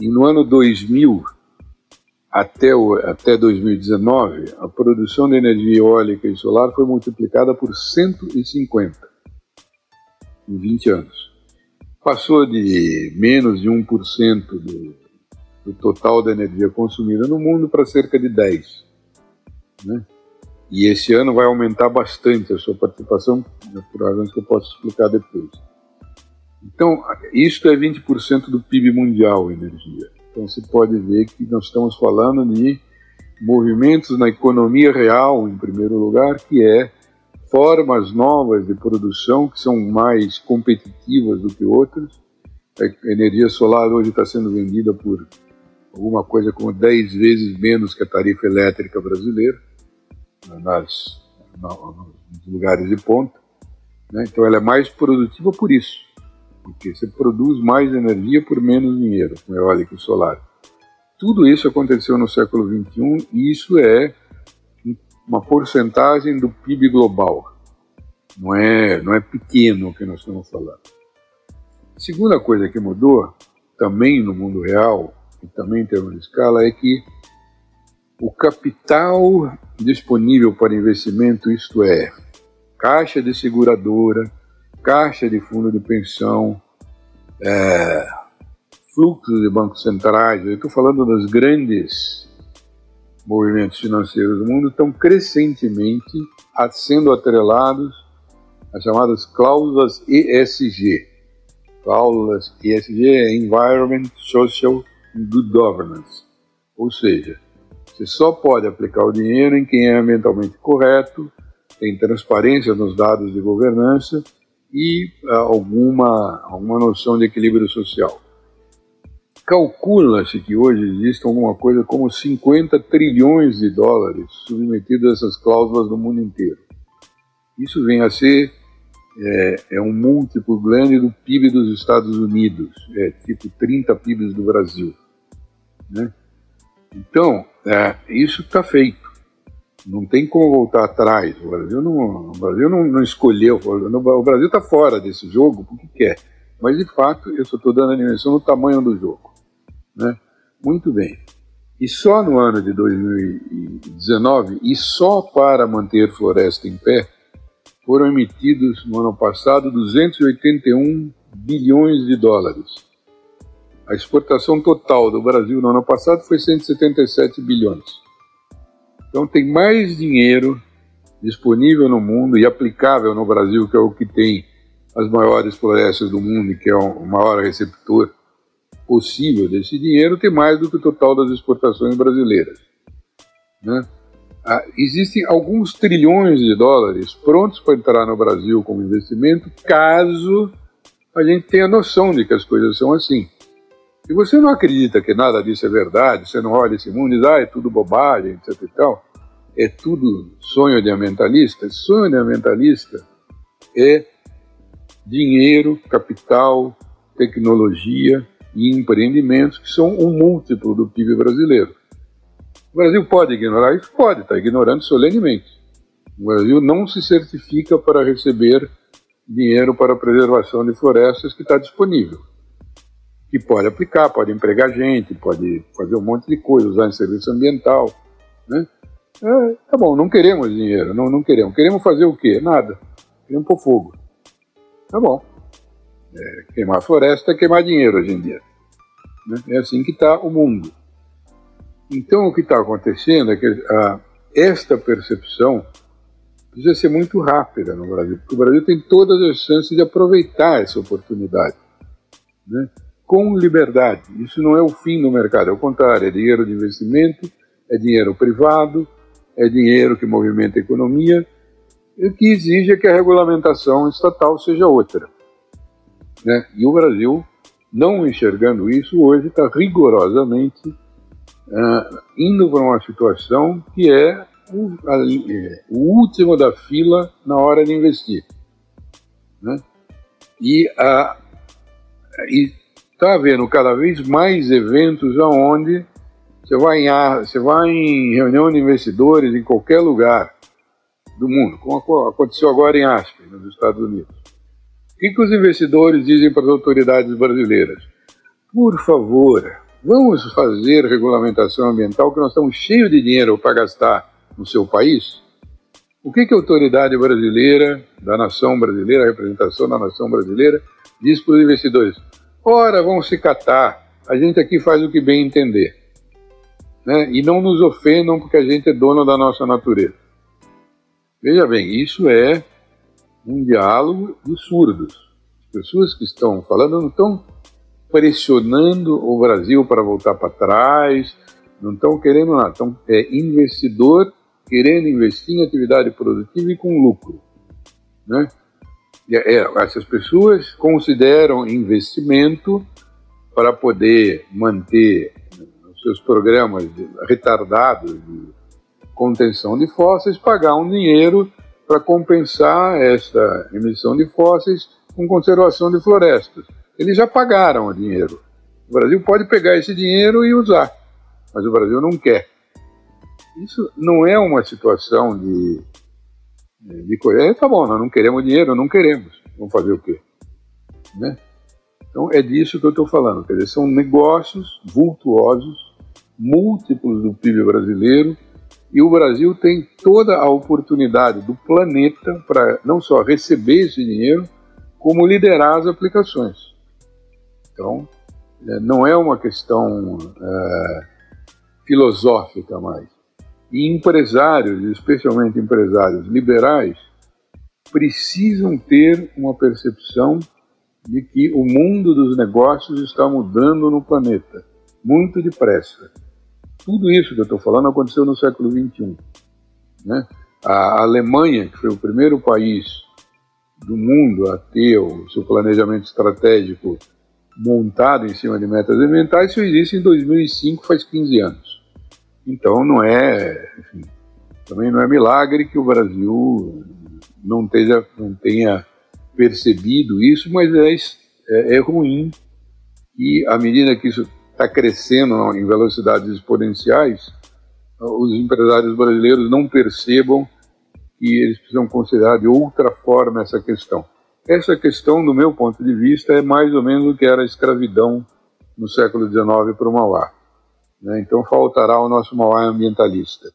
E no ano 2000, até, o, até 2019, a produção de energia eólica e solar foi multiplicada por 150 em 20 anos. Passou de menos de 1% do, do total da energia consumida no mundo para cerca de 10%. Né? E esse ano vai aumentar bastante a sua participação, por razões que eu posso explicar depois. Então, isto é 20% do PIB mundial, energia. Então você pode ver que nós estamos falando de movimentos na economia real, em primeiro lugar, que é formas novas de produção que são mais competitivas do que outras. A energia solar hoje está sendo vendida por alguma coisa como 10 vezes menos que a tarifa elétrica brasileira, nas, nos lugares de ponta. Né? Então ela é mais produtiva por isso porque você produz mais energia por menos dinheiro com eólica e solar. Tudo isso aconteceu no século XXI e isso é uma porcentagem do PIB global. Não é, não é pequeno o que nós estamos falando. segunda coisa que mudou, também no mundo real, e também em termos de escala, é que o capital disponível para investimento, isto é, caixa de seguradora, caixa de fundo de pensão, é, fluxos de bancos centrais, eu estou falando dos grandes movimentos financeiros do mundo, estão crescentemente sendo atrelados às chamadas cláusulas ESG. Cláusulas ESG é Environment, Social and Good Governance. Ou seja, você só pode aplicar o dinheiro em quem é ambientalmente correto, tem transparência nos dados de governança e uh, alguma, alguma noção de equilíbrio social. Calcula-se que hoje existe alguma coisa como 50 trilhões de dólares submetidos a essas cláusulas no mundo inteiro. Isso vem a ser é, é, um múltiplo grande do PIB dos Estados Unidos, é tipo 30 PIBs do Brasil. Né? Então, é, isso está feito. Não tem como voltar atrás. O Brasil não, o Brasil não, não escolheu. O Brasil está fora desse jogo porque quer. Mas, de fato, eu estou dando a dimensão do tamanho do jogo. Né? Muito bem. E só no ano de 2019, e só para manter floresta em pé, foram emitidos no ano passado 281 bilhões de dólares. A exportação total do Brasil no ano passado foi 177 bilhões. Então tem mais dinheiro disponível no mundo e aplicável no Brasil, que é o que tem as maiores florestas do mundo e que é o maior receptor possível desse dinheiro, tem mais do que o total das exportações brasileiras. Né? Ah, existem alguns trilhões de dólares prontos para entrar no Brasil como investimento, caso a gente tenha noção de que as coisas são assim. Se você não acredita que nada disso é verdade, você não olha esse mundo e diz, ah, é tudo bobagem, etc e tal, é tudo sonho de ambientalista, sonho de ambientalista é dinheiro, capital, tecnologia e empreendimentos que são um múltiplo do PIB brasileiro. O Brasil pode ignorar isso? Pode, está ignorando solenemente. O Brasil não se certifica para receber dinheiro para a preservação de florestas que está disponível. Que pode aplicar, pode empregar gente, pode fazer um monte de coisa, usar em serviço ambiental. Né? É, tá bom, não queremos dinheiro, não, não queremos. Queremos fazer o quê? Nada. Queremos pôr fogo. Tá bom. É, queimar floresta é queimar dinheiro hoje em dia. Né? É assim que está o mundo. Então, o que está acontecendo é que a, esta percepção precisa ser muito rápida no Brasil, porque o Brasil tem todas as chances de aproveitar essa oportunidade, né? Com liberdade. Isso não é o fim do mercado, é o contrário, é dinheiro de investimento, é dinheiro privado, é dinheiro que movimenta a economia, e o que exige é que a regulamentação estatal seja outra. Né? E o Brasil, não enxergando isso, hoje está rigorosamente uh, indo para uma situação que é o, a, é, o, último da fila na hora de investir. Né? E está havendo cada vez mais eventos onde você vai, em, você vai em reunião de investidores em qualquer lugar do mundo, como aconteceu agora em Aspen, nos Estados Unidos. O que, que os investidores dizem para as autoridades brasileiras? Por favor, vamos fazer regulamentação ambiental, que nós estamos cheios de dinheiro para gastar no seu país. O que, que a autoridade brasileira, da nação brasileira, a representação da nação brasileira, diz para os investidores? Ora, vão se catar, a gente aqui faz o que bem entender né? e não nos ofendam porque a gente é dono da nossa natureza. Veja bem, isso é um diálogo dos surdos. As pessoas que estão falando não estão pressionando o Brasil para voltar para trás, não estão querendo nada, estão é investidor querendo investir em atividade produtiva e com lucro. Né? É, é, essas pessoas consideram investimento para poder manter seus programas retardados de contenção de fósseis, pagar um dinheiro para compensar esta emissão de fósseis com conservação de florestas. Eles já pagaram o dinheiro. O Brasil pode pegar esse dinheiro e usar, mas o Brasil não quer. Isso não é uma situação de, de coisa. É, tá bom, nós não queremos dinheiro, não queremos. Vamos fazer o quê? Né? Então é disso que eu estou falando. Quer dizer, são negócios vultuosos múltiplos do PIB brasileiro e o Brasil tem toda a oportunidade do planeta para não só receber esse dinheiro, como liderar as aplicações. Então, é, não é uma questão é, filosófica mais. E empresários, especialmente empresários liberais, precisam ter uma percepção de que o mundo dos negócios está mudando no planeta muito depressa. Tudo isso que eu estou falando aconteceu no século XXI. Né? A Alemanha, que foi o primeiro país do mundo a ter o seu planejamento estratégico montado em cima de metas ambientais, isso existe em 2005, faz 15 anos. Então não é, enfim, também não é milagre que o Brasil não não tenha percebido isso, mas é, é, é ruim e à medida que isso está crescendo em velocidades exponenciais, os empresários brasileiros não percebam que eles precisam considerar de outra forma essa questão. Essa questão, do meu ponto de vista, é mais ou menos o que era a escravidão no século XIX para o Mauá. Né? Então faltará o nosso Mauá ambientalista.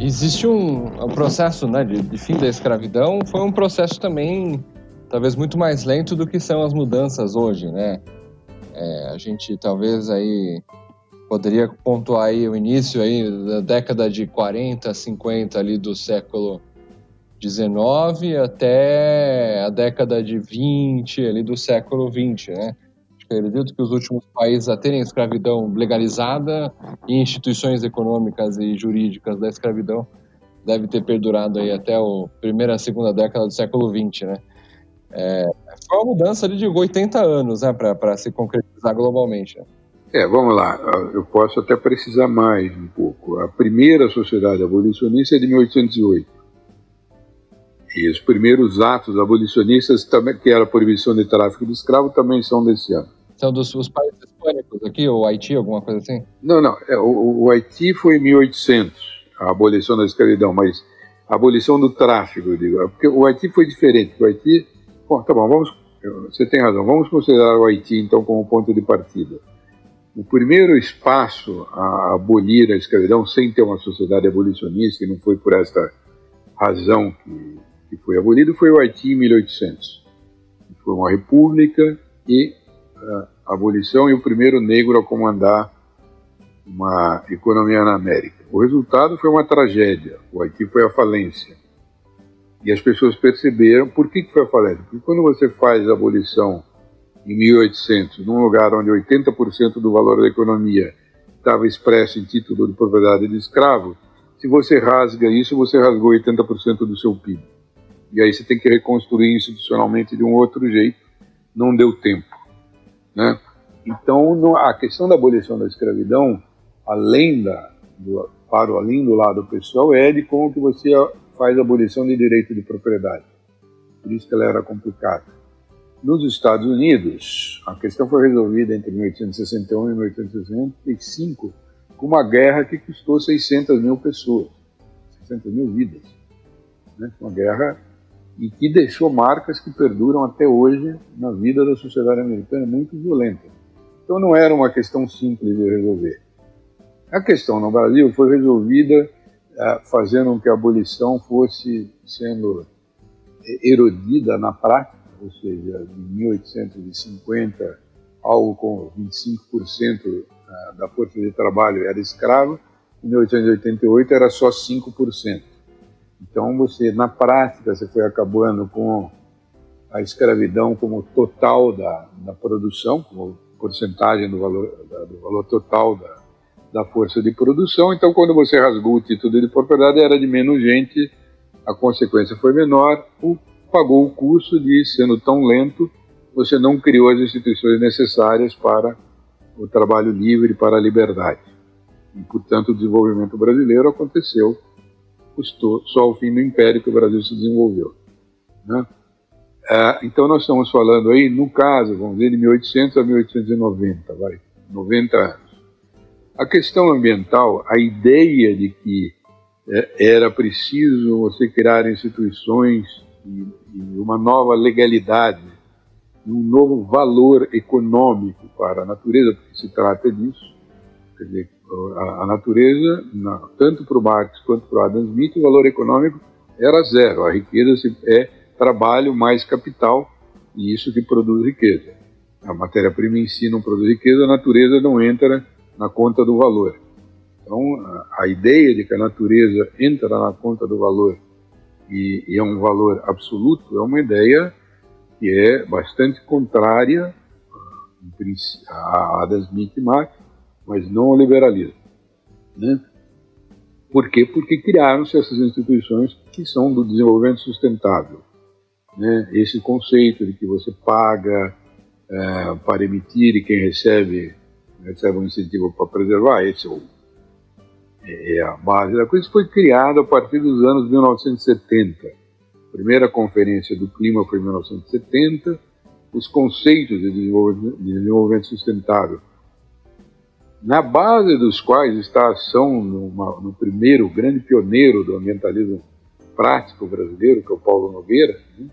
Existe um, um processo né, de, de, fim da escravidão, foi um processo também talvez muito mais lento do que são as mudanças hoje, né? É, a gente talvez aí poderia pontuar aí o início aí da década de 40, 50 ali do século 19 até a década de 20 ali do século 20, né? acredito que os últimos países a terem escravidão legalizada e instituições econômicas e jurídicas da escravidão deve ter perdurado aí até a primeira, segunda década do século XX, né? É, foi uma mudança de 80 anos, né, para se concretizar globalmente. Né? É, vamos lá, eu posso até precisar mais um pouco. A primeira sociedade abolicionista é de 1808. E os primeiros atos abolicionistas, também, que era a proibição de tráfico de escravo, também são desse ano. São dos os países hispânicos aqui, ou Haiti, alguma coisa assim? Não, não. É, o, o, Haiti foi em 1800, a abolição da escravidão, mas a abolição do tráfico, eu digo. Porque o Haiti foi diferente. O Haiti. Bom, tá bom, vamos. Você tem razão. Vamos considerar o Haiti, então, como ponto de partida. O primeiro espaço a abolir a escravidão sem ter uma sociedade abolicionista, e não foi por esta razão que, que foi abolido, foi o Haiti em 1800. Foi uma república e a abolição e o primeiro negro a comandar uma economia na América. O resultado foi uma tragédia. O Haiti foi à falência. E as pessoas perceberam por que, que foi a falência. Porque quando você faz a abolição em 1800, num lugar onde 80% do valor da economia estava expresso em título de propriedade de escravo, se você rasga isso, você rasgou 80% do seu PIB. E aí você tem que reconstruir institucionalmente de um outro jeito. Não deu tempo. Né? Então, a questão da abolição da escravidão, além, da, do, para além do lado pessoal, é de como que você faz a abolição de direito de propriedade. Por isso que ela era complicada. Nos Estados Unidos, a questão foi resolvida entre 1861 e 1865 com uma guerra que custou 600 mil pessoas, 600 mil vidas. Né? Uma guerra e que deixou marcas que perduram até hoje na vida da sociedade americana, muito violenta. Então não era uma questão simples de resolver. A questão no Brasil foi resolvida uh, fazendo com que a abolição fosse sendo erodida na prática, ou seja, em 1850, algo com 25% ah, da força de trabalho era escrava, em 1888 era só 5%. Então você, na prática, você foi acabando com a escravidão como total da, da produção, como porcentagem do valor, da, do valor total da, da força de produção. Então, quando você rasgou o título de propriedade, era de menos gente, a consequência foi menor, o, pagou o custo de, sendo tão lento, você não criou as instituições necessárias para o trabalho livre, para a liberdade. E, portanto, o desenvolvimento brasileiro aconteceu custou só o fim do império que o Brasil se desenvolveu. Né? É, então nós estamos falando aí, no caso, vamos dizer, de 1800 a 1890, vai, 90 anos. A questão ambiental, a ideia de que é, era preciso você criar instituições e, e uma nova legalidade, um novo valor econômico para a natureza, porque se trata disso, quer dizer, a, a natureza, na, tanto para o Marx quanto para o Adam Smith, o valor econômico era zero. A riqueza é trabalho mais capital e isso que produz riqueza. A matéria-prima em si não produz riqueza, a natureza não entra na conta do valor. Então, a, a ideia de que a natureza entra na conta do valor e, e é um valor absoluto é uma ideia que é bastante contrária a Adam Smith e Marx, mas não ao liberalismo. Né? Por quê? Porque criaram-se essas instituições que são do desenvolvimento sustentável. Né? Esse conceito de que você paga é, para emitir e quem recebe recebe um incentivo para preservar, esse é, o, é, é a base da coisa. Isso foi criado a partir dos anos 1970. A primeira conferência do clima foi em 1970. Os conceitos de desenvolvimento, de desenvolvimento sustentável na base dos quais está a ação numa, no primeiro grande pioneiro do ambientalismo prático brasileiro, que é o Paulo Nogueira, né?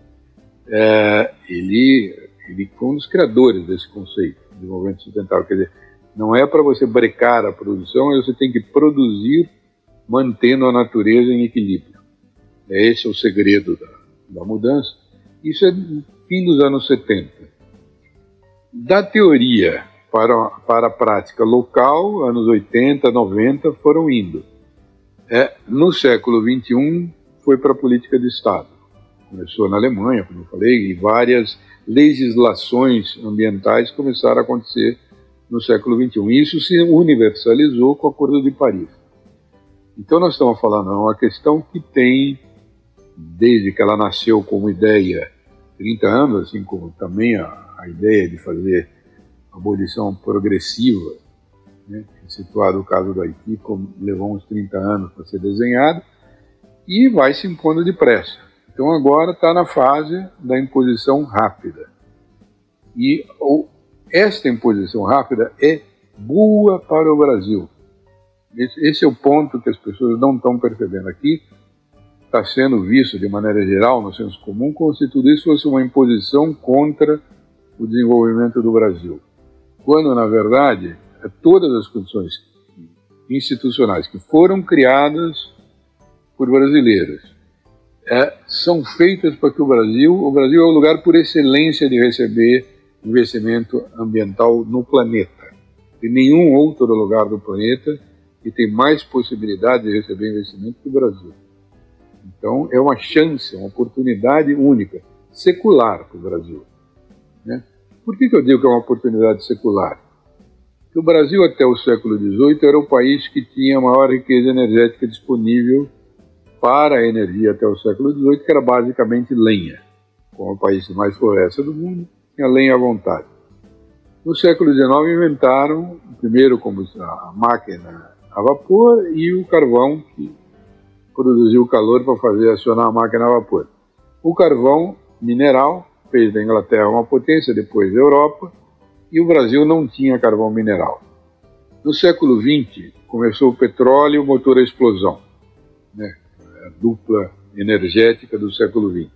é, ele, ele foi um dos criadores desse conceito de desenvolvimento sustentável. Quer dizer, não é para você brecar a produção, você tem que produzir mantendo a natureza em equilíbrio. Esse é o segredo da, da mudança. Isso é fim dos anos 70. Da teoria para, para a prática local, anos 80, 90 foram indo. É, no século 21 foi para a política de Estado. Começou na Alemanha, como eu falei, e várias legislações ambientais começaram a acontecer no século 21. Isso se universalizou com o Acordo de Paris. Então nós estamos falando de uma questão que tem, desde que ela nasceu como ideia, 30 anos, assim como também a, a ideia de fazer abolição progressiva, né, situado o caso do Haiti, como levou uns 30 anos para ser desenhado, e vai se impondo depressa. Então agora está na fase da imposição rápida. E esta imposição rápida é boa para o Brasil. Esse é o ponto que as pessoas não estão percebendo aqui. Está sendo visto de maneira geral, no senso comum, como se tudo isso fosse uma imposição contra o desenvolvimento do Brasil. Quando, na verdade, todas as condições institucionais que foram criadas por brasileiros é, são feitas para que o Brasil, o Brasil é o lugar por excelência de receber investimento ambiental no planeta. Tem nenhum outro lugar do planeta que tem mais possibilidade de receber investimento que o Brasil. Então, é uma chance, uma oportunidade única, secular para o Brasil. Né? Por que, que eu digo que é uma oportunidade secular? Porque o Brasil, até o século XVIII, era o país que tinha a maior riqueza energética disponível para a energia até o século XVIII, que era basicamente lenha. Como o país mais floresta do mundo, tinha lenha à vontade. No século XIX inventaram, primeiro como a máquina a vapor e o carvão que produziu o calor para fazer acionar a máquina a vapor. O carvão mineral fez da Inglaterra uma potência, depois da Europa, e o Brasil não tinha carvão mineral. No século XX começou o petróleo, o motor a explosão, né? a dupla energética do século XX.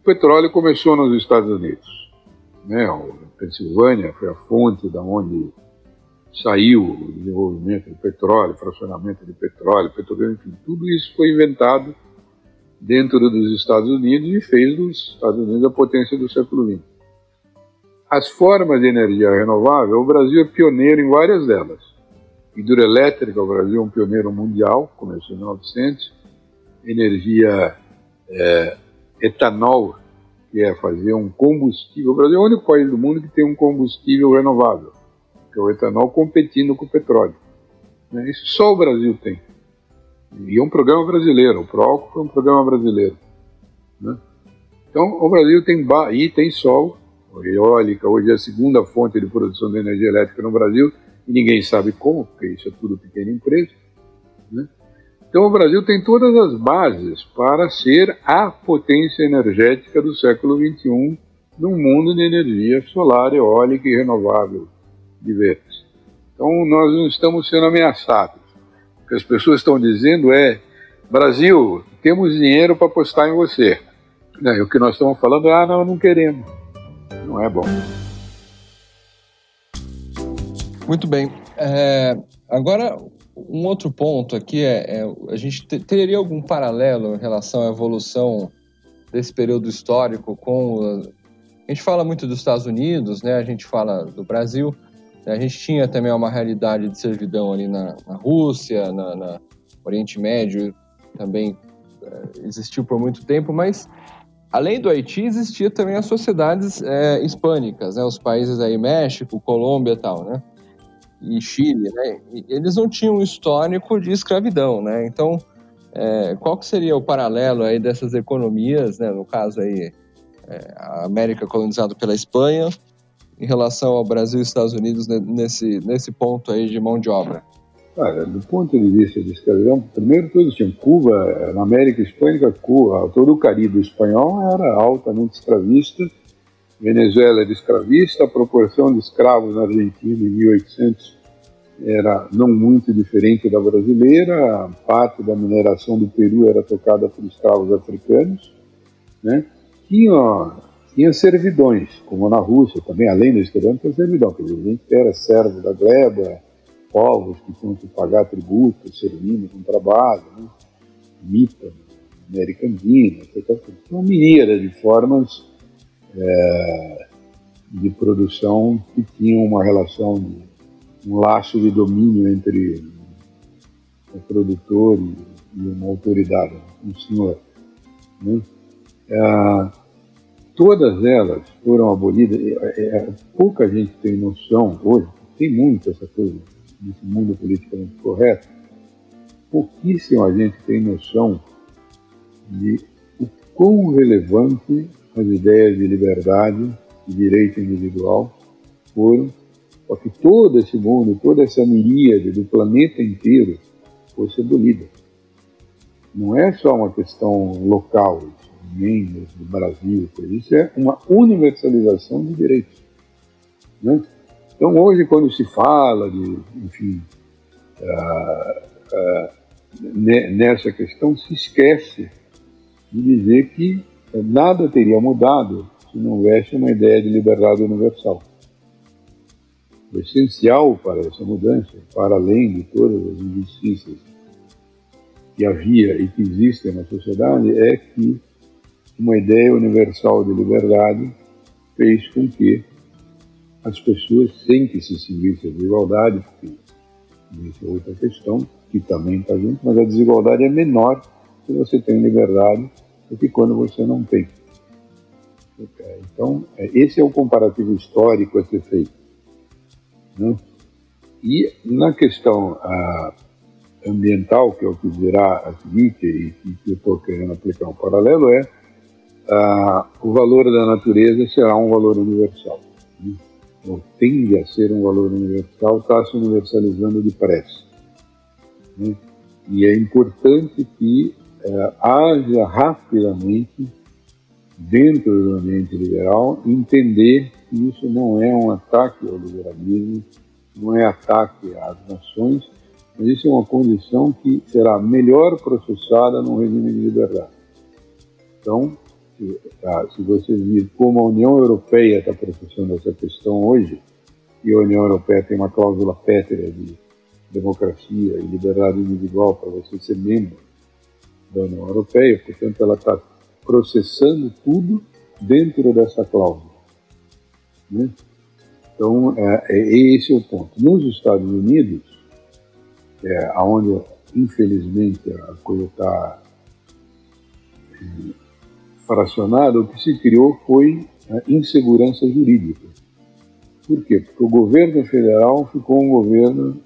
O petróleo começou nos Estados Unidos. Né? A Pensilvânia foi a fonte da onde saiu o desenvolvimento do petróleo, fracionamento de petróleo, petróleo, enfim, tudo isso foi inventado dentro dos Estados Unidos e fez dos Estados Unidos a potência do século XX. As formas de energia renovável, o Brasil é pioneiro em várias delas. Hidroelétrica, o Brasil é um pioneiro mundial, começou em 1900. Energia é, etanol, que é fazer um combustível. O Brasil é o único país do mundo que tem um combustível renovável, que é o etanol competindo com o petróleo. Né? Isso só o Brasil tem. E é um programa brasileiro, o PROALCO foi um programa brasileiro. Né? Então, o Brasil tem, e tem sol, eólica, hoje é a segunda fonte de produção de energia elétrica no Brasil, e ninguém sabe como, porque isso é tudo pequena empresa. Né? Então, o Brasil tem todas as bases para ser a potência energética do século XXI num mundo de energia solar, eólica e renovável diversa. Então, nós não estamos sendo ameaçados. Que as pessoas estão dizendo é: Brasil, temos dinheiro para apostar em você. E o que nós estamos falando é: ah, não, não queremos. Não é bom. Muito bem. É, agora, um outro ponto aqui é, é a gente teria algum paralelo em relação à evolução desse período histórico com a gente fala muito dos Estados Unidos, né? A gente fala do Brasil. A gente tinha também uma realidade de servidão ali na, na Rússia, na, na, Oriente Médio, também é, existiu por muito tempo, mas além do Haiti existia também as sociedades é, hispânicas, né? Os países aí México, Colômbia, tal, né? e Chile, né? E eles não tinham um histórico de escravidão, né? Então, é, qual que seria o paralelo aí dessas economias, né? No caso aí, a América colonizada pela Espanha, em relação ao Brasil e Estados Unidos nesse, nesse ponto aí de mão de obra? Olha, do ponto de vista de escravidão, primeiro todos tinham Cuba, na América Hispânica, Cuba, todo o Caribe espanhol era altamente escravista, Venezuela era escravista, a proporção de escravos na Argentina em 1800 era não muito diferente da brasileira, parte da mineração do Peru era tocada por escravos africanos, né? tinha, tinha servidões, como na Rússia também, além da escravidão, tinha servidão, quer dizer, a gente era servo da gleba, povos que tinham que pagar tributo, servindo com trabalho, né? mita, americandina, uma miríada de formas é, de produção que tinham uma relação, um laço de domínio entre o produtor e, uma autoridade, um senhor. Né? É, todas elas foram abolidas. É, é, pouca gente tem noção hoje, tem muito essa coisa nesse mundo politicamente correto, pouquíssima gente tem noção de o quão relevante as ideias de liberdade e direito individual foram para que todo esse mundo, toda essa miríade do planeta inteiro fosse abolida. Não é só uma questão local, nem do Brasil, isso é uma universalização de direitos. Né? Então hoje quando se fala de, enfim, uh, uh, nessa questão, se esquece de dizer que nada teria mudado se não houvesse uma ideia de liberdade universal. O essencial para essa mudança, para além de todas as injustiças que havia e que existem na sociedade, é que uma ideia universal de liberdade fez com que as pessoas, sem que se seguisse a desigualdade, porque é outra questão, que também está junto, mas a desigualdade é menor se você tem liberdade do que quando você não tem. Então, é, esse é o comparativo histórico a ser feito. Né? E na questão ah, ambiental, que é o que virá a seguinte, e que eu estou querendo aplicar um paralelo, é ah, o valor da natureza será um valor universal. Né? Ou tende a ser um valor universal, está se universalizando depressa. Né? E é importante que é, haja rapidamente, dentro do ambiente liberal, entender que isso não é um ataque ao liberalismo, não é ataque às nações, mas isso é uma condição que será melhor processada num regime de liberdade. Então, se, tá, se você vir como a União Europeia está processando essa questão hoje, e a União Europeia tem uma cláusula pétrea de democracia e liberdade individual para você ser membro da União Europeia, portanto, ela está processando tudo dentro dessa cláusula. Né? Então, é, é, esse é o ponto. Nos Estados Unidos, é, onde, infelizmente, a coisa está é, fracionada, o que se criou foi a insegurança jurídica. Por quê? Porque o governo federal ficou um governo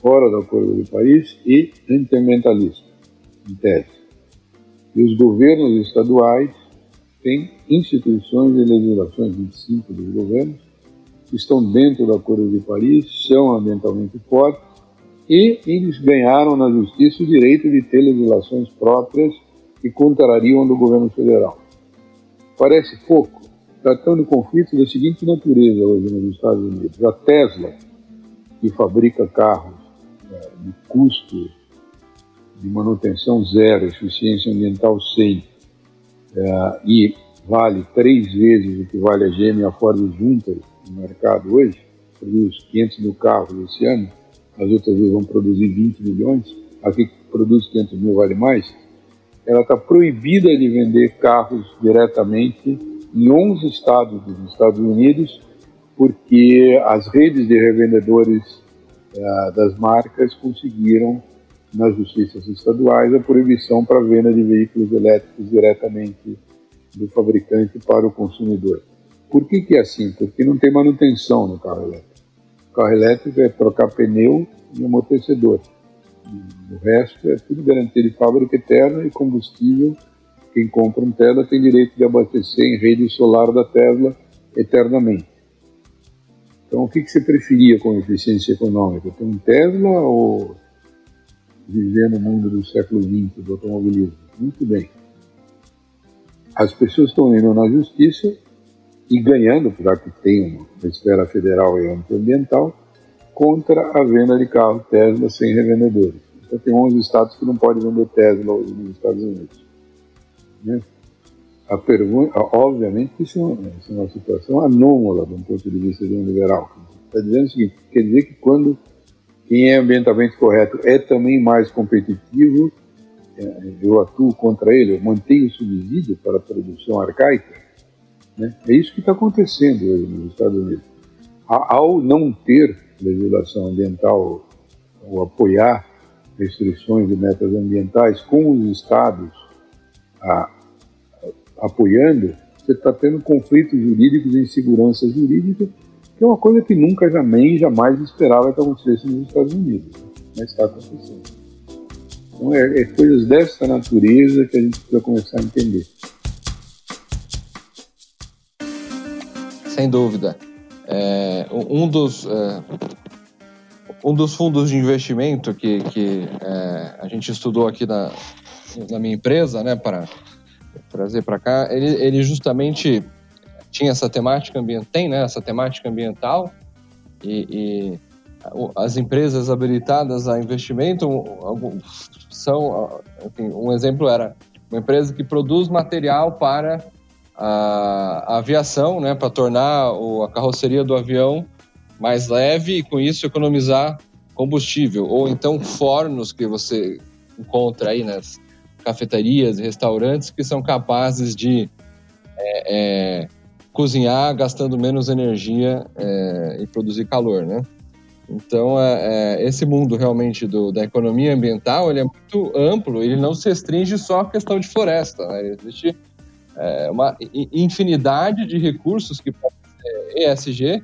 fora do Acordo de Paris e antiambientalista, em tese. E os governos estaduais têm instituições e legislações, 25 dos governos, que estão dentro do Acordo de Paris, são ambientalmente fortes, e eles ganharam na justiça o direito de ter legislações próprias que contrariam do governo federal. Parece pouco, tratando de conflitos da seguinte natureza hoje nos Estados Unidos. A Tesla, que fabrica carros é, de custo de manutenção zero, eficiência ambiental 100, é, e vale três vezes o que vale a GM e a Ford juntas no mercado hoje, produz 500 mil carros esse ano, as outras vão produzir 20 milhões, a que produz 500 mil vale mais, ela está proibida de vender carros diretamente em 11 estados dos Estados Unidos, porque as redes de revendedores uh, das marcas conseguiram nas justiças estaduais a proibição para venda de veículos elétricos diretamente do fabricante para o consumidor. Por que, que é assim? Porque não tem manutenção no carro elétrico. O carro elétrico é trocar pneu e amortecedor. O resto é tudo garantia de fábrica eterna e combustível. Quem compra um Tesla tem direito de abastecer em rede solar da Tesla eternamente. Então, o que, que você preferia com eficiência econômica? Ter um Tesla ou viver no mundo do século XX, do automobilismo. Muito bem. As pessoas estão indo na justiça e ganhando, já que tem uma esfera federal e ambiental, contra a venda de carro Tesla sem revendedores. Então tem 11 estados que não podem vender Tesla hoje nos Estados Unidos. Né? A pergunta, obviamente, é, uma, isso é uma situação anômala do ponto de vista de um liberal. Está dizendo o seguinte: quer dizer que quando quem é ambientalmente correto é também mais competitivo, é, eu atuo contra ele, eu mantenho o subsídio para a produção arcaica. Né? É isso que está acontecendo hoje nos Estados Unidos. Ao não ter legislação ambiental ou apoiar restrições de metas ambientais com os estados a, apoiando, você está tendo conflitos jurídicos e insegurança jurídica, que é uma coisa que nunca jamais, jamais esperava que acontecesse nos Estados Unidos, né? mas está acontecendo. Então é, é coisas dessa natureza que a gente precisa começar a entender. Sem dúvida. É, um dos é, um dos fundos de investimento que, que é, a gente estudou aqui na, na minha empresa, né, para trazer para cá, ele, ele justamente tinha essa temática ambiental, tem né, essa temática ambiental e, e as empresas habilitadas a investimento são, enfim, um exemplo era uma empresa que produz material para a, a aviação, né, para tornar o, a carroceria do avião mais leve e com isso economizar combustível. Ou então fornos que você encontra aí nas cafeterias e restaurantes que são capazes de é, é, cozinhar gastando menos energia é, e produzir calor, né? Então, é, é, esse mundo realmente do, da economia ambiental ele é muito amplo, ele não se restringe só à questão de floresta. Né? Existe é, uma infinidade de recursos que podem ser ESG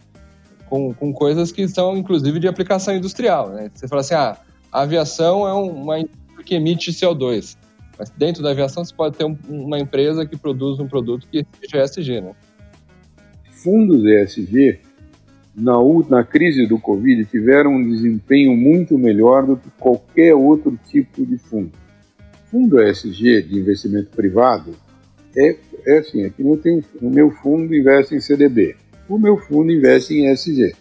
com, com coisas que são, inclusive, de aplicação industrial. Né? Você fala assim, ah, a aviação é uma que emite CO2. Mas dentro da aviação você pode ter um, uma empresa que produz um produto que seja ESG, né? Fundos ESG, na, na crise do Covid, tiveram um desempenho muito melhor do que qualquer outro tipo de fundo. Fundo ESG de investimento privado é, é assim, tenho, o meu fundo investe em CDB, o meu fundo investe em ESG,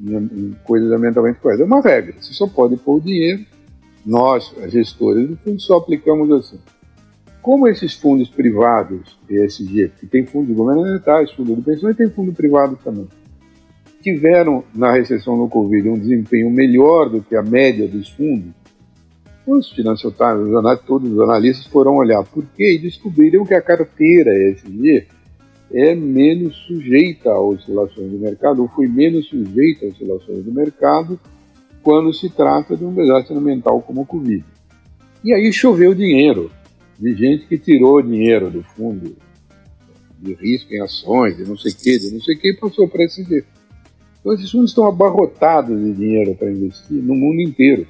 em, em coisas ambientalmente corretas. É uma regra, você só pode pôr o dinheiro nós, gestores do fundo, só aplicamos assim. Como esses fundos privados, ESG, que tem fundos governamentais, fundo de pensão e tem fundo privado também, tiveram na recessão do Covid um desempenho melhor do que a média dos fundos, os Financial Times, todos os analistas foram olhar por quê e descobriram que a carteira ESG é menos sujeita a oscilações do mercado, ou foi menos sujeita a oscilações do mercado quando se trata de um desastre ambiental como o Covid. E aí choveu dinheiro, de gente que tirou dinheiro do fundo de risco em ações, de não sei o que, de não sei o que, e passou para esse jeito. Então esses fundos estão abarrotados de dinheiro para investir no mundo inteiro.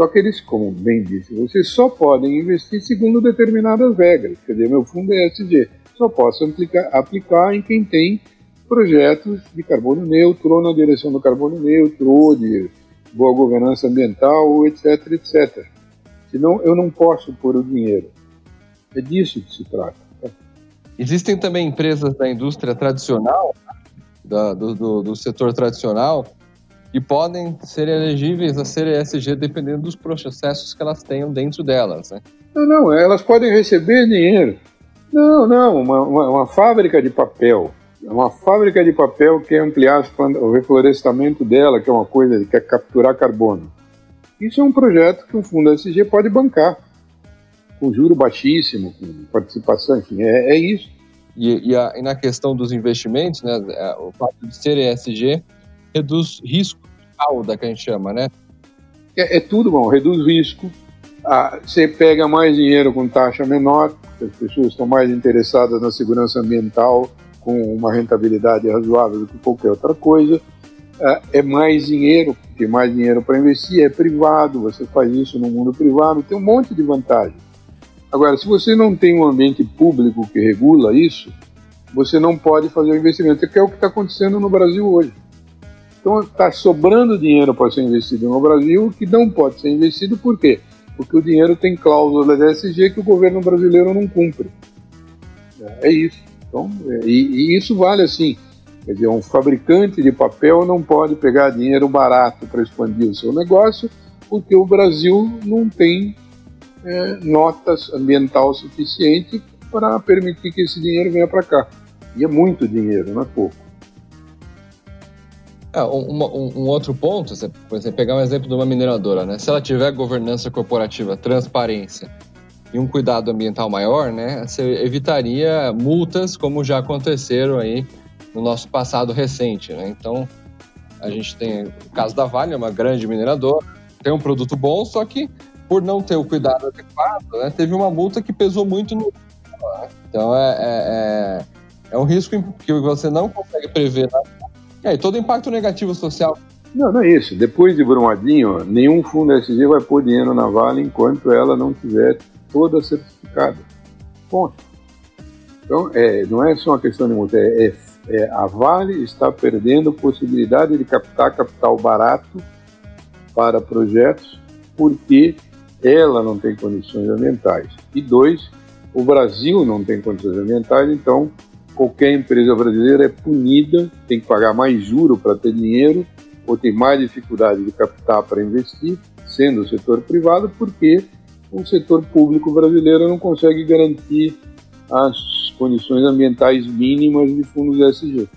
Só que eles, como bem disse, vocês só podem investir segundo determinadas regras. Quer dizer, meu fundo é SG. Só posso aplicar, aplicar em quem tem projetos de carbono neutro, ou na direção do carbono neutro, ou de boa governança ambiental, etc, etc. Senão eu não posso pôr o dinheiro. É disso que se trata. Existem também empresas da indústria tradicional, da, do, do, do, setor tradicional, que podem ser elegíveis a ser ESG dependendo dos processos que elas tenham dentro delas. Né? Não, não, elas podem receber dinheiro. Não, não, uma, uma, uma fábrica de papel uma fábrica de papel quer ampliar o reflorestamento dela, que é uma coisa que quer capturar carbono. Isso é um projeto que o fundo SG pode bancar, com juro baixíssimo, com participação, enfim, é, é isso. E, e, a, e, na questão dos investimentos, né, é, o fato de ser ESG reduz risco cauda, que a gente chama, né? É, é tudo bom, reduz risco. Ah, você pega mais dinheiro com taxa menor, as pessoas estão mais interessadas na segurança ambiental, com uma rentabilidade razoável do que qualquer outra coisa. É, é mais dinheiro, tem mais dinheiro para investir, é privado, você faz isso no mundo privado, tem um monte de vantagens. Agora, se você não tem um ambiente público que regula isso, você não pode fazer o investimento, que é o que está acontecendo no Brasil hoje. Então está sobrando dinheiro para ser investido no Brasil que não pode ser investido por quê? Porque o dinheiro tem cláusulas da ESG que o governo brasileiro não cumpre. É isso. Então, é, e, e, isso vale assim. Quer dizer, um fabricante de papel não pode pegar dinheiro barato para expandir o seu negócio, porque o Brasil não tem é, notas ambiental suficiente para permitir que esse dinheiro venha para cá. E é muito dinheiro, não é pouco. É, um, um, um, outro ponto, você, você pegar um exemplo de uma mineradora, né? Se ela tiver governança corporativa, transparência e um cuidado ambiental maior, né? Você evitaria multas como já aconteceram aí no nosso passado recente, né? Então, a gente tem o caso da Vale, é uma grande mineradora, tem um produto bom, só que por não ter o cuidado adequado, né, teve uma multa que pesou muito no. Né? Então, é, é, é, é um risco que você não consegue prever na e todo impacto negativo social. Não, não é isso. Depois de Brumadinho, nenhum fundo SG vai pôr dinheiro na Vale enquanto ela não tiver toda certificada. Ponto. Então, é, não é só uma questão de multa, é, é, é, a Vale está perdendo possibilidade de captar capital barato para projetos porque ela não tem condições ambientais. E dois, o Brasil não tem condições ambientais, então qualquer empresa brasileira é punida, tem que pagar mais juro para ter dinheiro, ou tem mais dificuldade de captar para investir, sendo o setor privado, porque o setor público brasileiro não consegue garantir as condições ambientais mínimas de fundos ESG.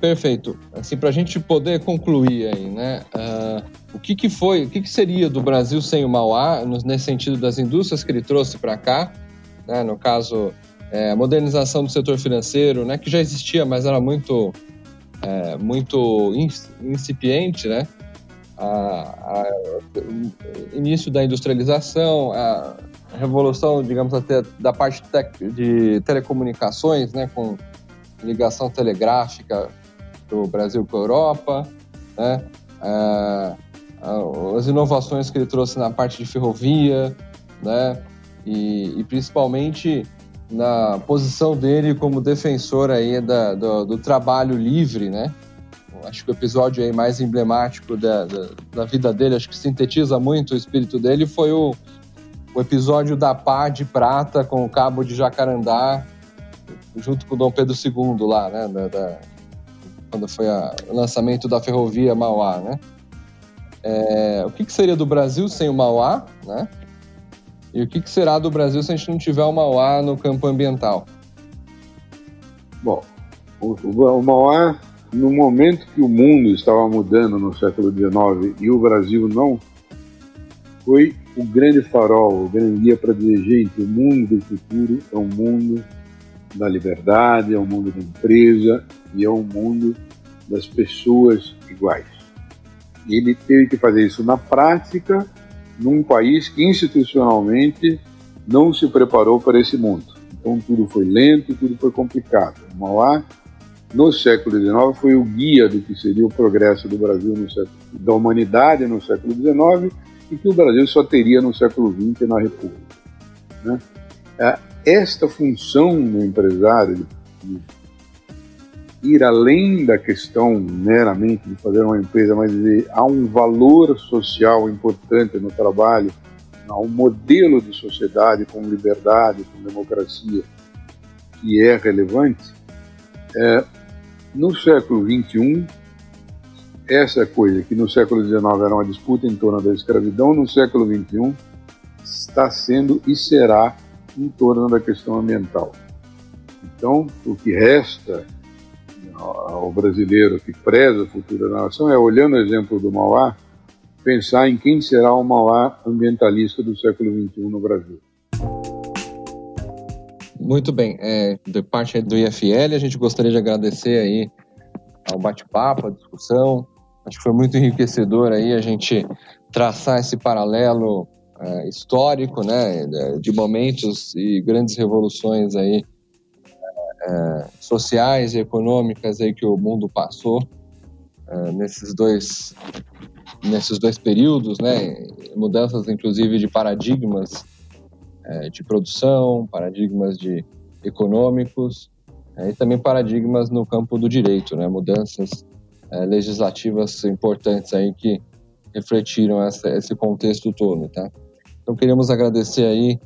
Perfeito. Assim, para a gente poder concluir aí, né? Uh, o que, que foi, o que, que seria do Brasil sem o Mauá, nesse sentido das indústrias que ele trouxe para cá, né? no caso é, modernização do setor financeiro, né, que já existia, mas era muito, é, muito incipiente, né? A, a, início da industrialização, a revolução, digamos até da parte de telecomunicações, né, com ligação telegráfica do Brasil com a Europa, né? É, as inovações que ele trouxe na parte de ferrovia, né? E, e principalmente na posição dele como defensor aí da, do, do, trabalho livre, né? Acho que o episódio aí mais emblemático da, da, da, vida dele, acho que sintetiza muito o espírito dele, foi o, o episódio da pá de prata com o cabo de jacarandá, junto com o Dom Pedro II lá, né? Da, quando foi a, o lançamento da ferrovia Mauá, né? É, o que, que seria do Brasil sem o Mauá, né? E o que, que será do Brasil se a gente não tiver o Mauá no campo ambiental? Bom, o, Mauá, no momento que o mundo estava mudando no século XIX e o Brasil não, foi o grande farol, o grande guia para dizer, gente, o mundo do futuro é um mundo da liberdade, é um mundo da empresa e é um mundo das pessoas iguais. Ele teve que fazer isso na prática num país que institucionalmente não se preparou para esse mundo. Então tudo foi lento, tudo foi complicado. O Mauá, no século XIX, foi o guia do que seria o progresso do Brasil, no século, da humanidade no século XIX e que o Brasil só teria no século XX na República. Né? É, esta função do empresário de ir além da questão meramente de fazer uma empresa, mas dizer, há um valor social importante no trabalho, há um modelo de sociedade com liberdade, com democracia, que é relevante, é, no século XXI, essa coisa que no século XIX era uma disputa em torno da escravidão, no século XXI está sendo e será em torno da questão ambiental. Então, o que resta ao brasileiro que preza o futuro da nação é, olhando o exemplo do Mauá, pensar em quem será o Mauá ambientalista do século XXI no Brasil. Muito bem. É, de parte do IFL, a gente gostaria de agradecer aí ao bate-papo, a discussão. Acho que foi muito enriquecedor aí a gente traçar esse paralelo é, histórico, né, de momentos e grandes revoluções aí é, sociais e econômicas aí que o mundo passou é, nesses dois nesses dois períodos, né? Mudanças, inclusive, de paradigmas é, de produção, paradigmas de econômicos e também paradigmas no campo do direito, né? Mudanças legislativas importantes aí que refletiram essa, esse contexto todo, tá? Então, queríamos agradecer aí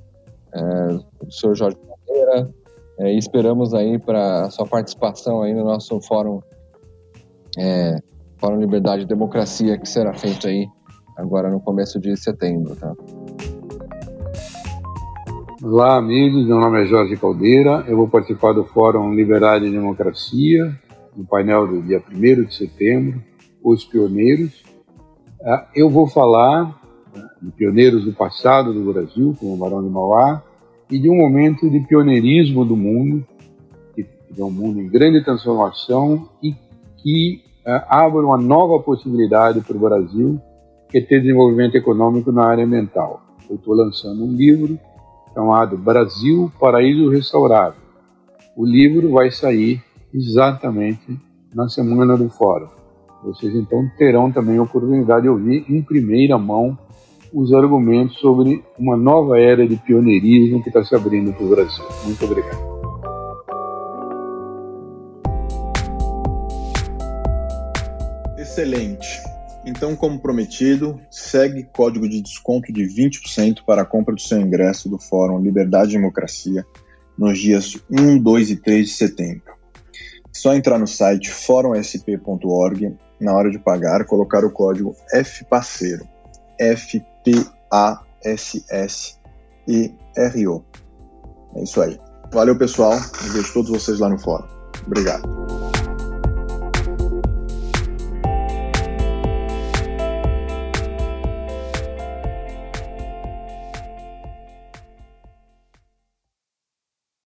é, o senhor Jorge Moreira, É, esperamos aí para sua participação aí no nosso fórum, é, Fórum Liberdade e Democracia, que será feito aí agora no começo de setembro, tá? Olá, amigos. Meu nome é Jorge Caldeira. Eu vou participar do Fórum Liberdade e Democracia, no painel do dia 1 de setembro, Os Pioneiros. Ah, eu vou falar né, de pioneiros do passado do Brasil, como o Barão de Mauá, e de um momento de pioneirismo do mundo, que é um mundo em grande transformação e que uh, abre uma nova possibilidade para o Brasil, que é ter desenvolvimento econômico na área ambiental. Eu estou lançando um livro chamado Brasil Paraíso Restaurado. O livro vai sair exatamente na semana do Fórum. Vocês então terão também a oportunidade de ouvir em primeira mão os argumentos sobre uma nova era de pioneirismo que está se abrindo para o Brasil. Muito obrigado. Excelente. Então, como prometido, segue código de desconto de 20% para a compra do seu ingresso do Fórum Liberdade e Democracia nos dias 1, 2 e 3 de setembro. Só entrar no site fórumsp.org na hora de pagar, colocar o código FPACERO, F-P-A-S-S-E-R-O. É isso aí. Valeu, pessoal. vejo todos vocês lá no fórum. Obrigado.